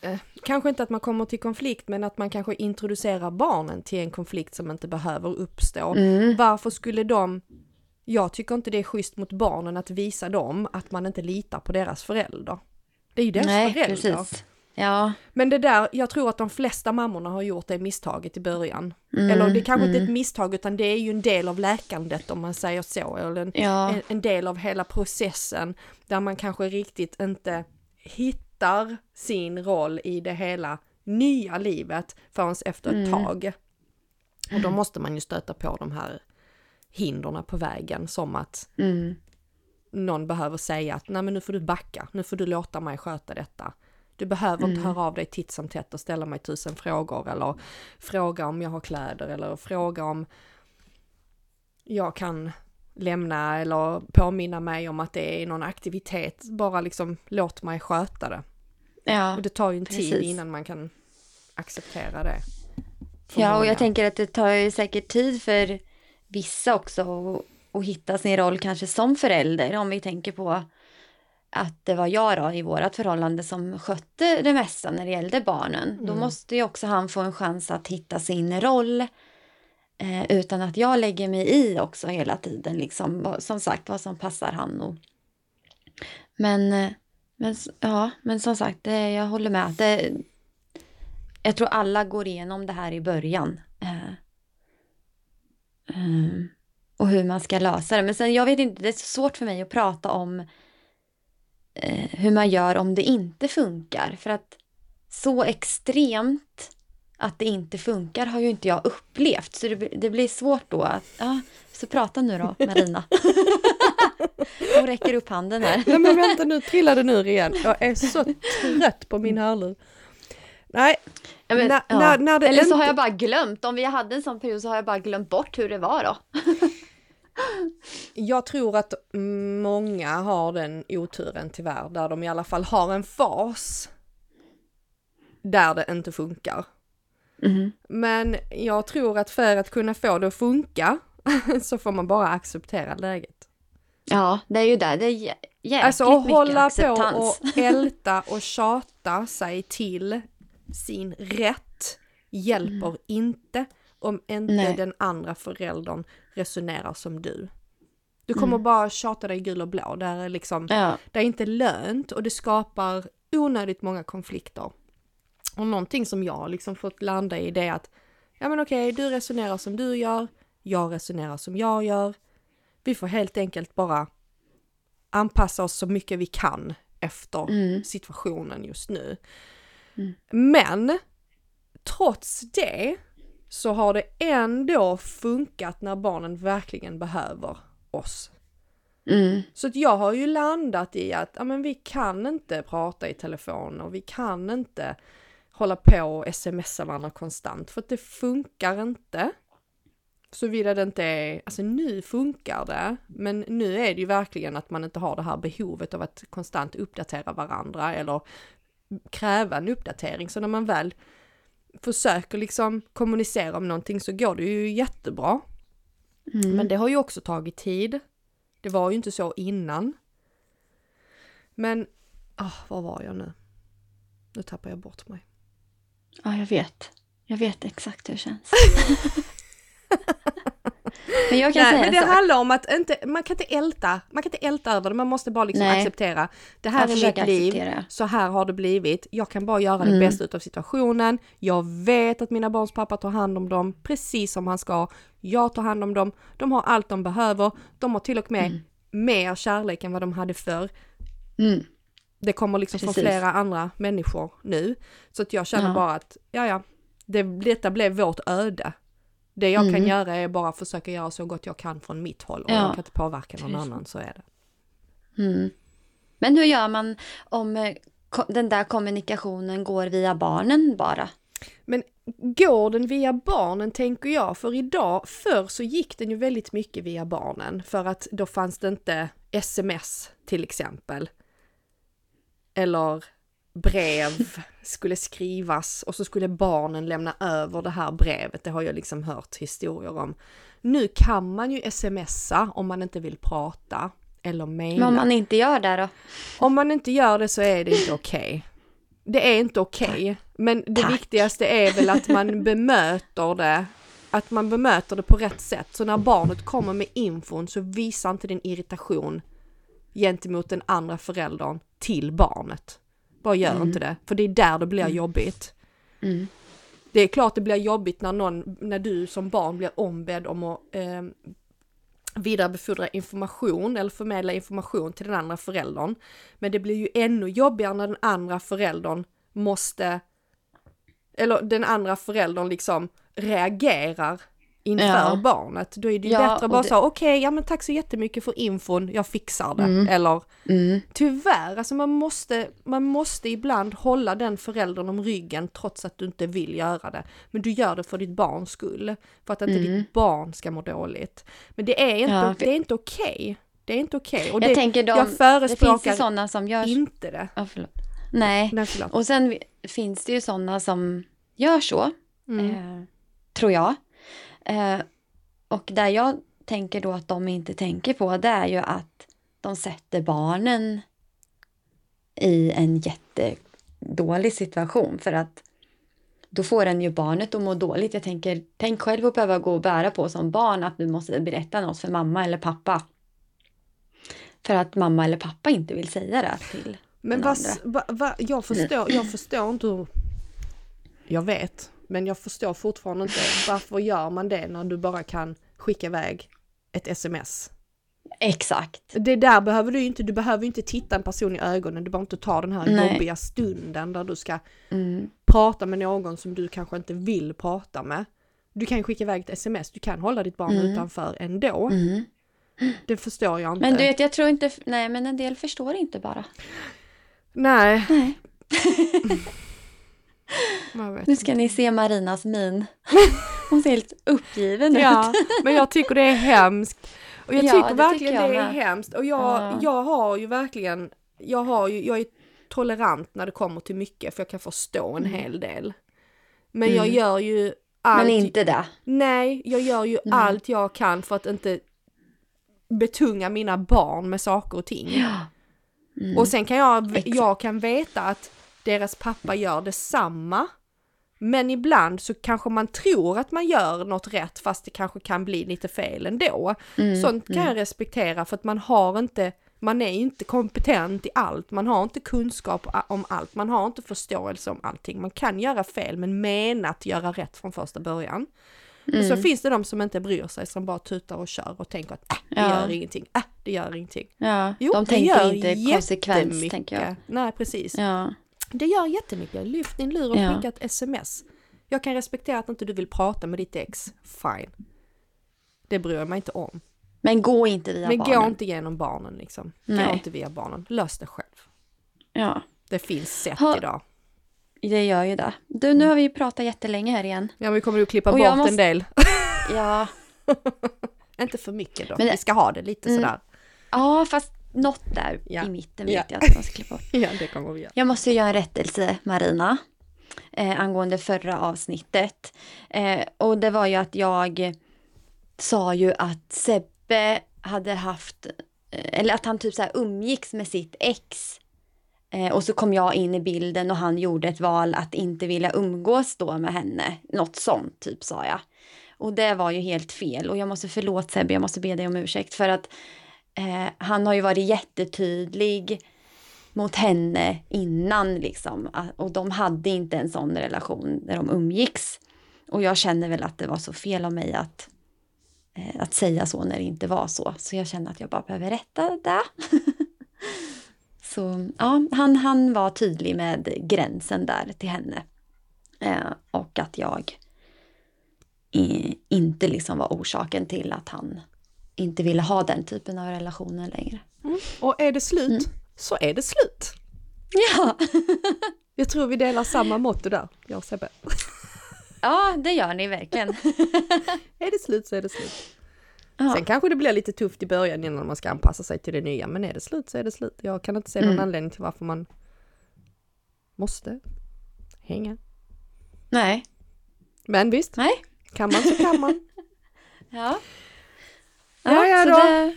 eh, Kanske inte att man kommer till konflikt men att man kanske introducerar barnen till en konflikt som inte behöver uppstå. mm, Varför skulle de Jag tycker inte det är schysst mot barnen att visa dem att man inte litar på deras förälder. Det är ju deras nej, förälder. precis. Ja. Men det där, jag tror att de flesta mammorna har gjort det misstaget i början. Mm, Eller det kanske inte är mm. ett misstag utan det är ju en del av läkandet om man säger så. Eller en, Ja. en, en del av hela processen där man kanske riktigt inte hittar sin roll i det hela nya livet förrän efter ett Mm. tag. Och då måste man ju stöta på de här hindren på vägen som att Mm. någon behöver säga att nej men nu får du backa, nu får du låta mig sköta detta. Du behöver inte Mm. höra av dig titt som tätt och ställa mig tusen frågor eller fråga om jag har kläder eller fråga om jag kan lämna eller påminna mig om att det är någon aktivitet. Bara liksom låt mig sköta det. Ja. Och det tar ju en tid precis. innan man kan acceptera det. Ja, och jag tänker att det tar ju säkert tid för vissa också att hitta sin roll kanske som förälder. Om vi tänker på att det var jag då i vårat förhållande som skötte det mesta när det gällde barnen. Då Mm. måste ju också han få en chans att hitta sin roll. Eh, utan att jag lägger mig i också hela tiden. Liksom, som sagt, vad som passar han. Och... Men, eh, men, ja, men som sagt, det, jag håller med. Det, jag tror alla går igenom det här i början. Eh, eh, och hur man ska lösa det. Men sen, jag vet inte, det är så svårt för mig att prata om eh, hur man gör om det inte funkar. För att så extremt att det inte funkar har ju inte jag upplevt. Så det, det blir svårt då att, ja, så prata nu då Marina. Hon räcker upp handen här. Nej men vänta nu trillade nu igen. Jag är så trött på min hörlur. Nej, men, när, ja. när, när Eller så inte... har jag bara glömt, om vi hade en sån period så har jag bara glömt bort hur det var då. Jag tror att många har den oturen tyvärr, där de i alla fall har en fas där det inte funkar. Mhm. Men jag tror att för att kunna få det att funka så får man bara acceptera läget. Ja, det är ju det. Det är jä- jäkligt Alltså att mycket hålla acceptans. på och älta och tjata sig till sin rätt hjälper inte om inte Nej. den andra föräldern resonerar som du. Du kommer Mm. bara tjata dig gul och blå, det är liksom Ja, det är inte lönt och det skapar onödigt många konflikter. Och någonting som jag liksom fått landa i det är att, ja men okej, du resonerar som du gör, jag resonerar som jag gör. Vi får helt enkelt bara anpassa oss så mycket vi kan efter Mm. situationen just nu. Mm. Men trots det så har det ändå funkat när barnen verkligen behöver oss. Mm. Så att jag har ju landat i att ja, men vi kan inte prata i telefon och vi kan inte hålla på och smsa varandra konstant för att det funkar inte. Såvida det inte är, alltså nu funkar det, men nu är det ju verkligen att man inte har det här behovet av att konstant uppdatera varandra eller kräva en uppdatering. Så när man väl försöker liksom kommunicera om någonting så går det ju jättebra. Mm. Men det har ju också tagit tid. Det var ju inte så innan. Men, ah, var var jag nu? Nu tappar jag bort mig. Ja, jag vet. Jag vet exakt hur det känns. men jag kan Nej, säga men en det sak. handlar om att inte, man kan inte älta, man kan inte älta över det, man måste bara liksom Nej. acceptera. Det här Jag är mitt liv, acceptera. så här har det blivit. Jag kan bara göra det Mm. bästa utav situationen. Jag vet att mina barns pappa tar hand om dem precis som han ska. Jag tar hand om dem. De har allt de behöver. De har till och med Mm. mer kärlek än vad de hade förr. Mm. Det kommer liksom från Precis. flera andra människor nu. Så att jag känner Ja. bara att, ja ja, det, detta blev vårt öde. Det jag kan Mm. göra är bara försöka göra så gott jag kan från mitt håll och Ja. jag kan inte påverka någon annan, så är det. Mm. Men hur gör man om eh, den där kommunikationen går via barnen bara? Men går den via barnen tänker jag, för idag, förr så gick den ju väldigt mycket via barnen för att då fanns det inte sms till exempel. Eller brev skulle skrivas och så skulle barnen lämna över det här brevet. Det har jag liksom hört historier om. Nu kan man ju smsa om man inte vill prata eller mejla. Men om man inte gör det då? Om man inte gör det så är det inte okej. Det är inte okej. Men det Tack. viktigaste är väl att man bemöter det. Att man bemöter det på rätt sätt. Så när barnet kommer med infon så visa inte din irritation gentemot den andra föräldern till barnet. Bara gör Mm. inte det. För det är där det blir jobbigt. Mm. Det är klart det blir jobbigt när någon, när du som barn blir ombedd om att eh, vidarebefordra information eller förmedla information till den andra föräldern. Men det blir ju ännu jobbigare när den andra föräldern måste, eller den andra föräldern liksom reagerar inför Ja. barnet. Då är det ju Ja, bättre att bara det- säga okej, ja men tack så jättemycket för infon, jag fixar det. Mm. Eller Mm. Tyvärr, alltså man måste, man måste ibland hålla den föräldern om ryggen trots att du inte vill göra det. Men du gör det för ditt barns skull. För att inte Mm. ditt barn ska må dåligt. Men det är inte, Ja, för- det är inte okej. Det är inte okej. Och Jag det, tänker de, jag det förespråkar sådana som gör... inte det. Ja, förlåt. Nej, Nej, förlåt. och sen finns det ju sådana som gör så, Mm. eh, tror jag. Eh, och där jag tänker då att de inte tänker på, det är ju att de sätter barnen i en jättedålig situation för att då får en ju barnet att må dåligt. Jag tänker, tänk själv att behöva gå och bära på som barn att du måste berätta något för mamma eller pappa. För att mamma eller pappa inte vill säga det till Men den vad, va, va, jag, förstår, jag förstår inte hur... Jag vet, men jag förstår fortfarande inte varför gör man det när du bara kan skicka iväg ett sms? Exakt. Det där behöver du inte, du behöver inte titta en person i ögonen, du behöver inte ta den här Nej. jobbiga stunden där du ska Mm. prata med någon som du kanske inte vill prata med. Du kan skicka iväg ett sms, du kan hålla ditt barn Mm. utanför ändå. Mm. Det förstår jag inte. Men du vet, jag tror inte, nej men en del förstår inte bara. Nej, Nej. jag Nu ska ni se Marinas min. Hon ser helt uppgiven Ja, ut. men jag tycker det är hemskt. Och jag Ja, tycker det verkligen tycker jag det är med. hemskt. Och jag, Ja. jag har ju verkligen, jag har ju, jag är tolerant när det kommer till mycket för jag kan förstå en hel del. Men jag Mm. gör ju allt. Men inte det. Nej, jag gör ju Nej. allt jag kan för att inte betunga mina barn med saker och ting. Ja. Mm. Och sen kan jag, jag kan veta att deras pappa gör detsamma. Men ibland så kanske man tror att man gör något rätt fast det kanske kan bli lite fel ändå. Mm, Sånt kan mm. jag respektera för att man har inte Man är inte kompetent i allt, man har inte kunskap om allt, man har inte förståelse om allting. Man kan göra fel men mena att göra rätt från första början. Mm. Så finns det de som inte bryr sig, som bara tutar och kör och tänker att äh, det ja. gör ingenting, äh, det gör ingenting. Ja, jo, de tänker inte konsekvens, tänker jag. Nej, precis. Ja. Det gör jättemycket. Lyft din lur och ja. skicka ett sms. Jag kan respektera att inte du vill prata med ditt ex, fine. Det bryr jag mig inte om. Men gå inte via Men barnen. Men gå inte genom barnen liksom. Nej. Gå inte via barnen. Lös det själv. Ja. Det finns sätt ha, idag. Det gör ju det. Du, nu har vi pratat jättelänge här igen. Ja, vi kommer ju klippa och bort måste... en del. ja. inte för mycket då. Men... Vi ska ha det lite mm. sådär. Ja, fast något där ja. i mitten vet ja. jag att man klippa bort. ja, det kommer vi göra. Jag måste göra en rättelse, Marina, eh, angående förra avsnittet. Eh, och det var ju att jag sa ju att Sebbe hade haft, eh, eller att han typ så här umgicks med sitt ex. Eh, och så kom jag in i bilden och han gjorde ett val att inte vilja umgås då med henne. Något sånt, typ sa jag. Och det var ju helt fel och jag måste förlåta Sebbe, jag måste be dig om ursäkt för att eh, han har ju varit jättetydlig mot henne innan liksom. Ah, och de hade inte en sån relation när de umgicks. Och jag känner väl att det var så fel av mig att, eh, att säga så när det inte var så. Så jag känner att jag bara behöver rätta det. så ja, han, han var tydlig med gränsen där till henne. Eh, och att jag i, inte liksom var orsaken till att han inte ville ha den typen av relationer längre. Mm. Och är det slut mm. så är det slut. Ja. jag tror vi delar samma motto där, jag och Sebbe. ja, det gör ni verkligen. är det slut så är det slut. Ja. Sen kanske det blir lite tufft i början innan man ska anpassa sig till det nya, men är det slut så är det slut. Jag kan inte se någon mm. anledning till varför man måste hänga. Nej. Men visst, Nej. kan man så kan man. ja. Ja, ja, då. Det...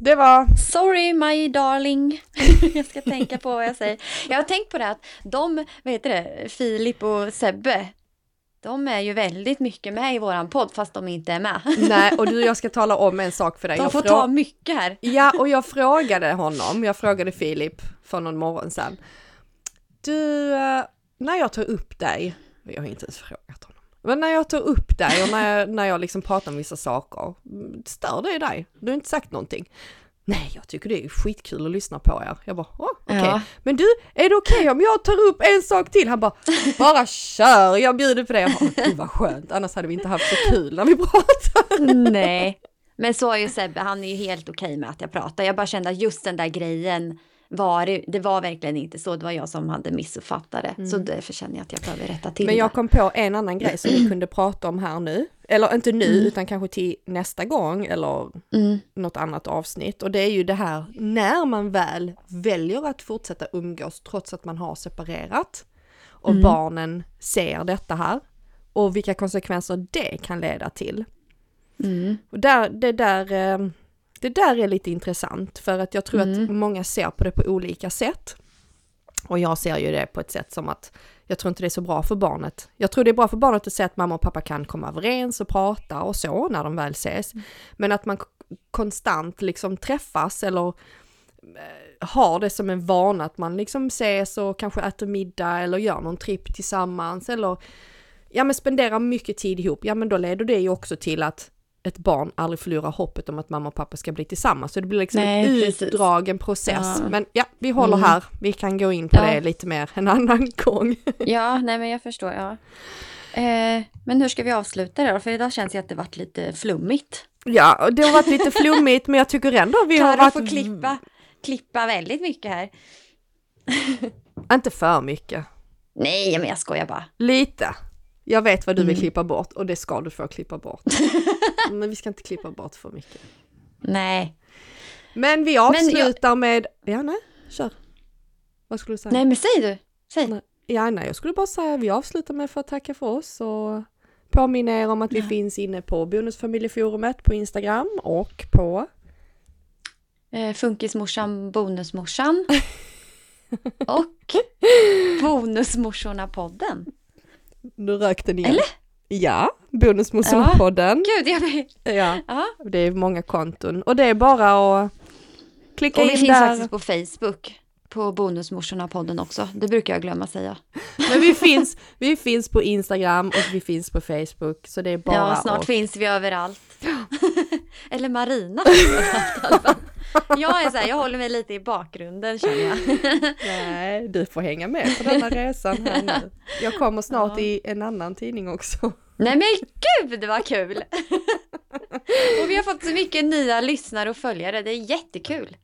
det var... Sorry my darling. jag ska tänka på vad jag säger. Jag har tänkt på det att de, vad heter det, Filip och Sebbe, de är ju väldigt mycket med i våran podd fast de inte är med. Nej, och du jag ska tala om en sak för dig. De jag får ta mycket här. Ja, och jag frågade honom, jag frågade Filip för någon morgon sedan. Du, eh, när jag tar upp dig, jag har inte ens frågat honom. Men när jag tar upp dig och när jag, när jag liksom pratar om vissa saker, stör det dig? Du har inte sagt någonting. Nej, jag tycker det är skitkul att lyssna på er. Jag bara, okej. Okay. Ja. Men du, är det okej okay om jag tar upp en sak till? Han bara, bara kör, jag bjuder på det. Jag bara, gud vad skönt, annars hade vi inte haft så kul när vi pratar. Nej, men så är ju Sebbe, han är ju helt okej okay med att jag pratar. Jag bara kände att just den där grejen, var det, det var verkligen inte så, det var jag som hade missuppfattat det. Mm. Så därför känner jag att jag behöver rätta till Men jag det. kom på en annan grej som vi kunde prata om här nu. Eller inte nu, mm. utan kanske till nästa gång eller mm. något annat avsnitt. Och det är ju det här när man väl väljer att fortsätta umgås trots att man har separerat och mm. barnen ser detta här och vilka konsekvenser det kan leda till. Mm. Och där, det där eh, det där är lite intressant för att jag tror mm. att många ser på det på olika sätt. Och jag ser ju det på ett sätt som att jag tror inte det är så bra för barnet. Jag tror det är bra för barnet att se att mamma och pappa kan komma överens och prata och så när de väl ses. Mm. Men att man konstant liksom träffas eller eh, har det som en vana att man liksom ses och kanske äter middag eller gör någon tripp tillsammans eller ja men spenderar mycket tid ihop, ja men då leder det ju också till att ett barn aldrig förlorar hoppet om att mamma och pappa ska bli tillsammans. Så det blir liksom Nej, en utdragen process. Ja. Men ja, vi håller mm. här. Vi kan gå in på ja. det lite mer en annan gång. ja, nej men jag förstår. Ja. Eh, men hur ska vi avsluta då? För idag känns det att det varit lite flummigt. Ja, det har varit lite flummigt men jag tycker ändå vi har varit... får klippa, klippa väldigt mycket här. Inte för mycket. Nej, men jag skojar bara. Lite. Jag vet vad du vill mm. klippa bort och det ska du få klippa bort. Men vi ska inte klippa bort för mycket. Nej. Men vi avslutar jag... med, ja nej, kör. Vad skulle du säga? Nej men säg du, säg. Nej. Ja nej, jag skulle bara säga vi avslutar med för att tacka för oss och påminna er om att vi ja. finns inne på Bonusfamiljeforumet på Instagram och på eh, Funkismorsan Bonusmorsan och Bonusmorsorna-podden. Nu rök den igen. Eller? Ja, Bonusmossorna-podden. Ja, gud, jag vet. Ja, ja, det är många konton. Och det är bara att Klicka Och vi in finns där. faktiskt på Facebook. På Bonusmorsorna-podden också. Det brukar jag glömma säga. Men vi finns, vi finns på Instagram och vi finns på Facebook. Så det är bara ja, snart oss. finns vi överallt. Eller Marina finns överallt. Jag är så här, jag håller mig lite i bakgrunden känner jag. Nej, du får hänga med på denna resan här nu. Jag kommer snart Ja. i en annan tidning också. Nej men gud vad kul! och vi har fått så mycket nya lyssnare och följare, det är jättekul.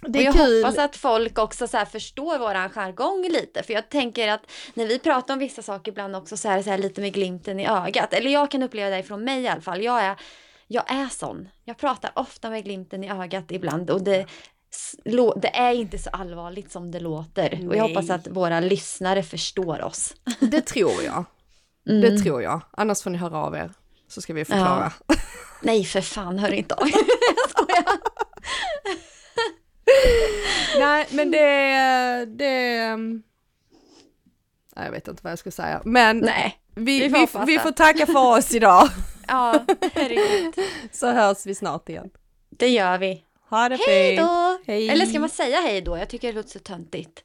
Det och är jag kul. hoppas att folk också så här förstår våran jargong lite. För jag tänker att när vi pratar om vissa saker ibland också så är det så här lite med glimten i ögat. Eller jag kan uppleva det från mig i alla fall. Jag är, jag är sån. Jag pratar ofta med glimten i ögat ibland. Och det, det är inte så allvarligt som det låter. Och jag Nej. hoppas att våra lyssnare förstår oss. Det tror jag. Mm. Det tror jag. Annars får ni höra av er. Så ska vi förklara. Nej för fan, hör inte av skojar. Nej, men det... det. Nej, jag vet inte vad jag ska säga. Men Nej. vi, vi vi, får vi, hoppas får tacka för oss idag. Ja, herregud. Så hörs vi snart igen. Det gör vi. Ha det Hej då! Hej. Eller ska man säga hej då? Jag tycker det låter så töntigt.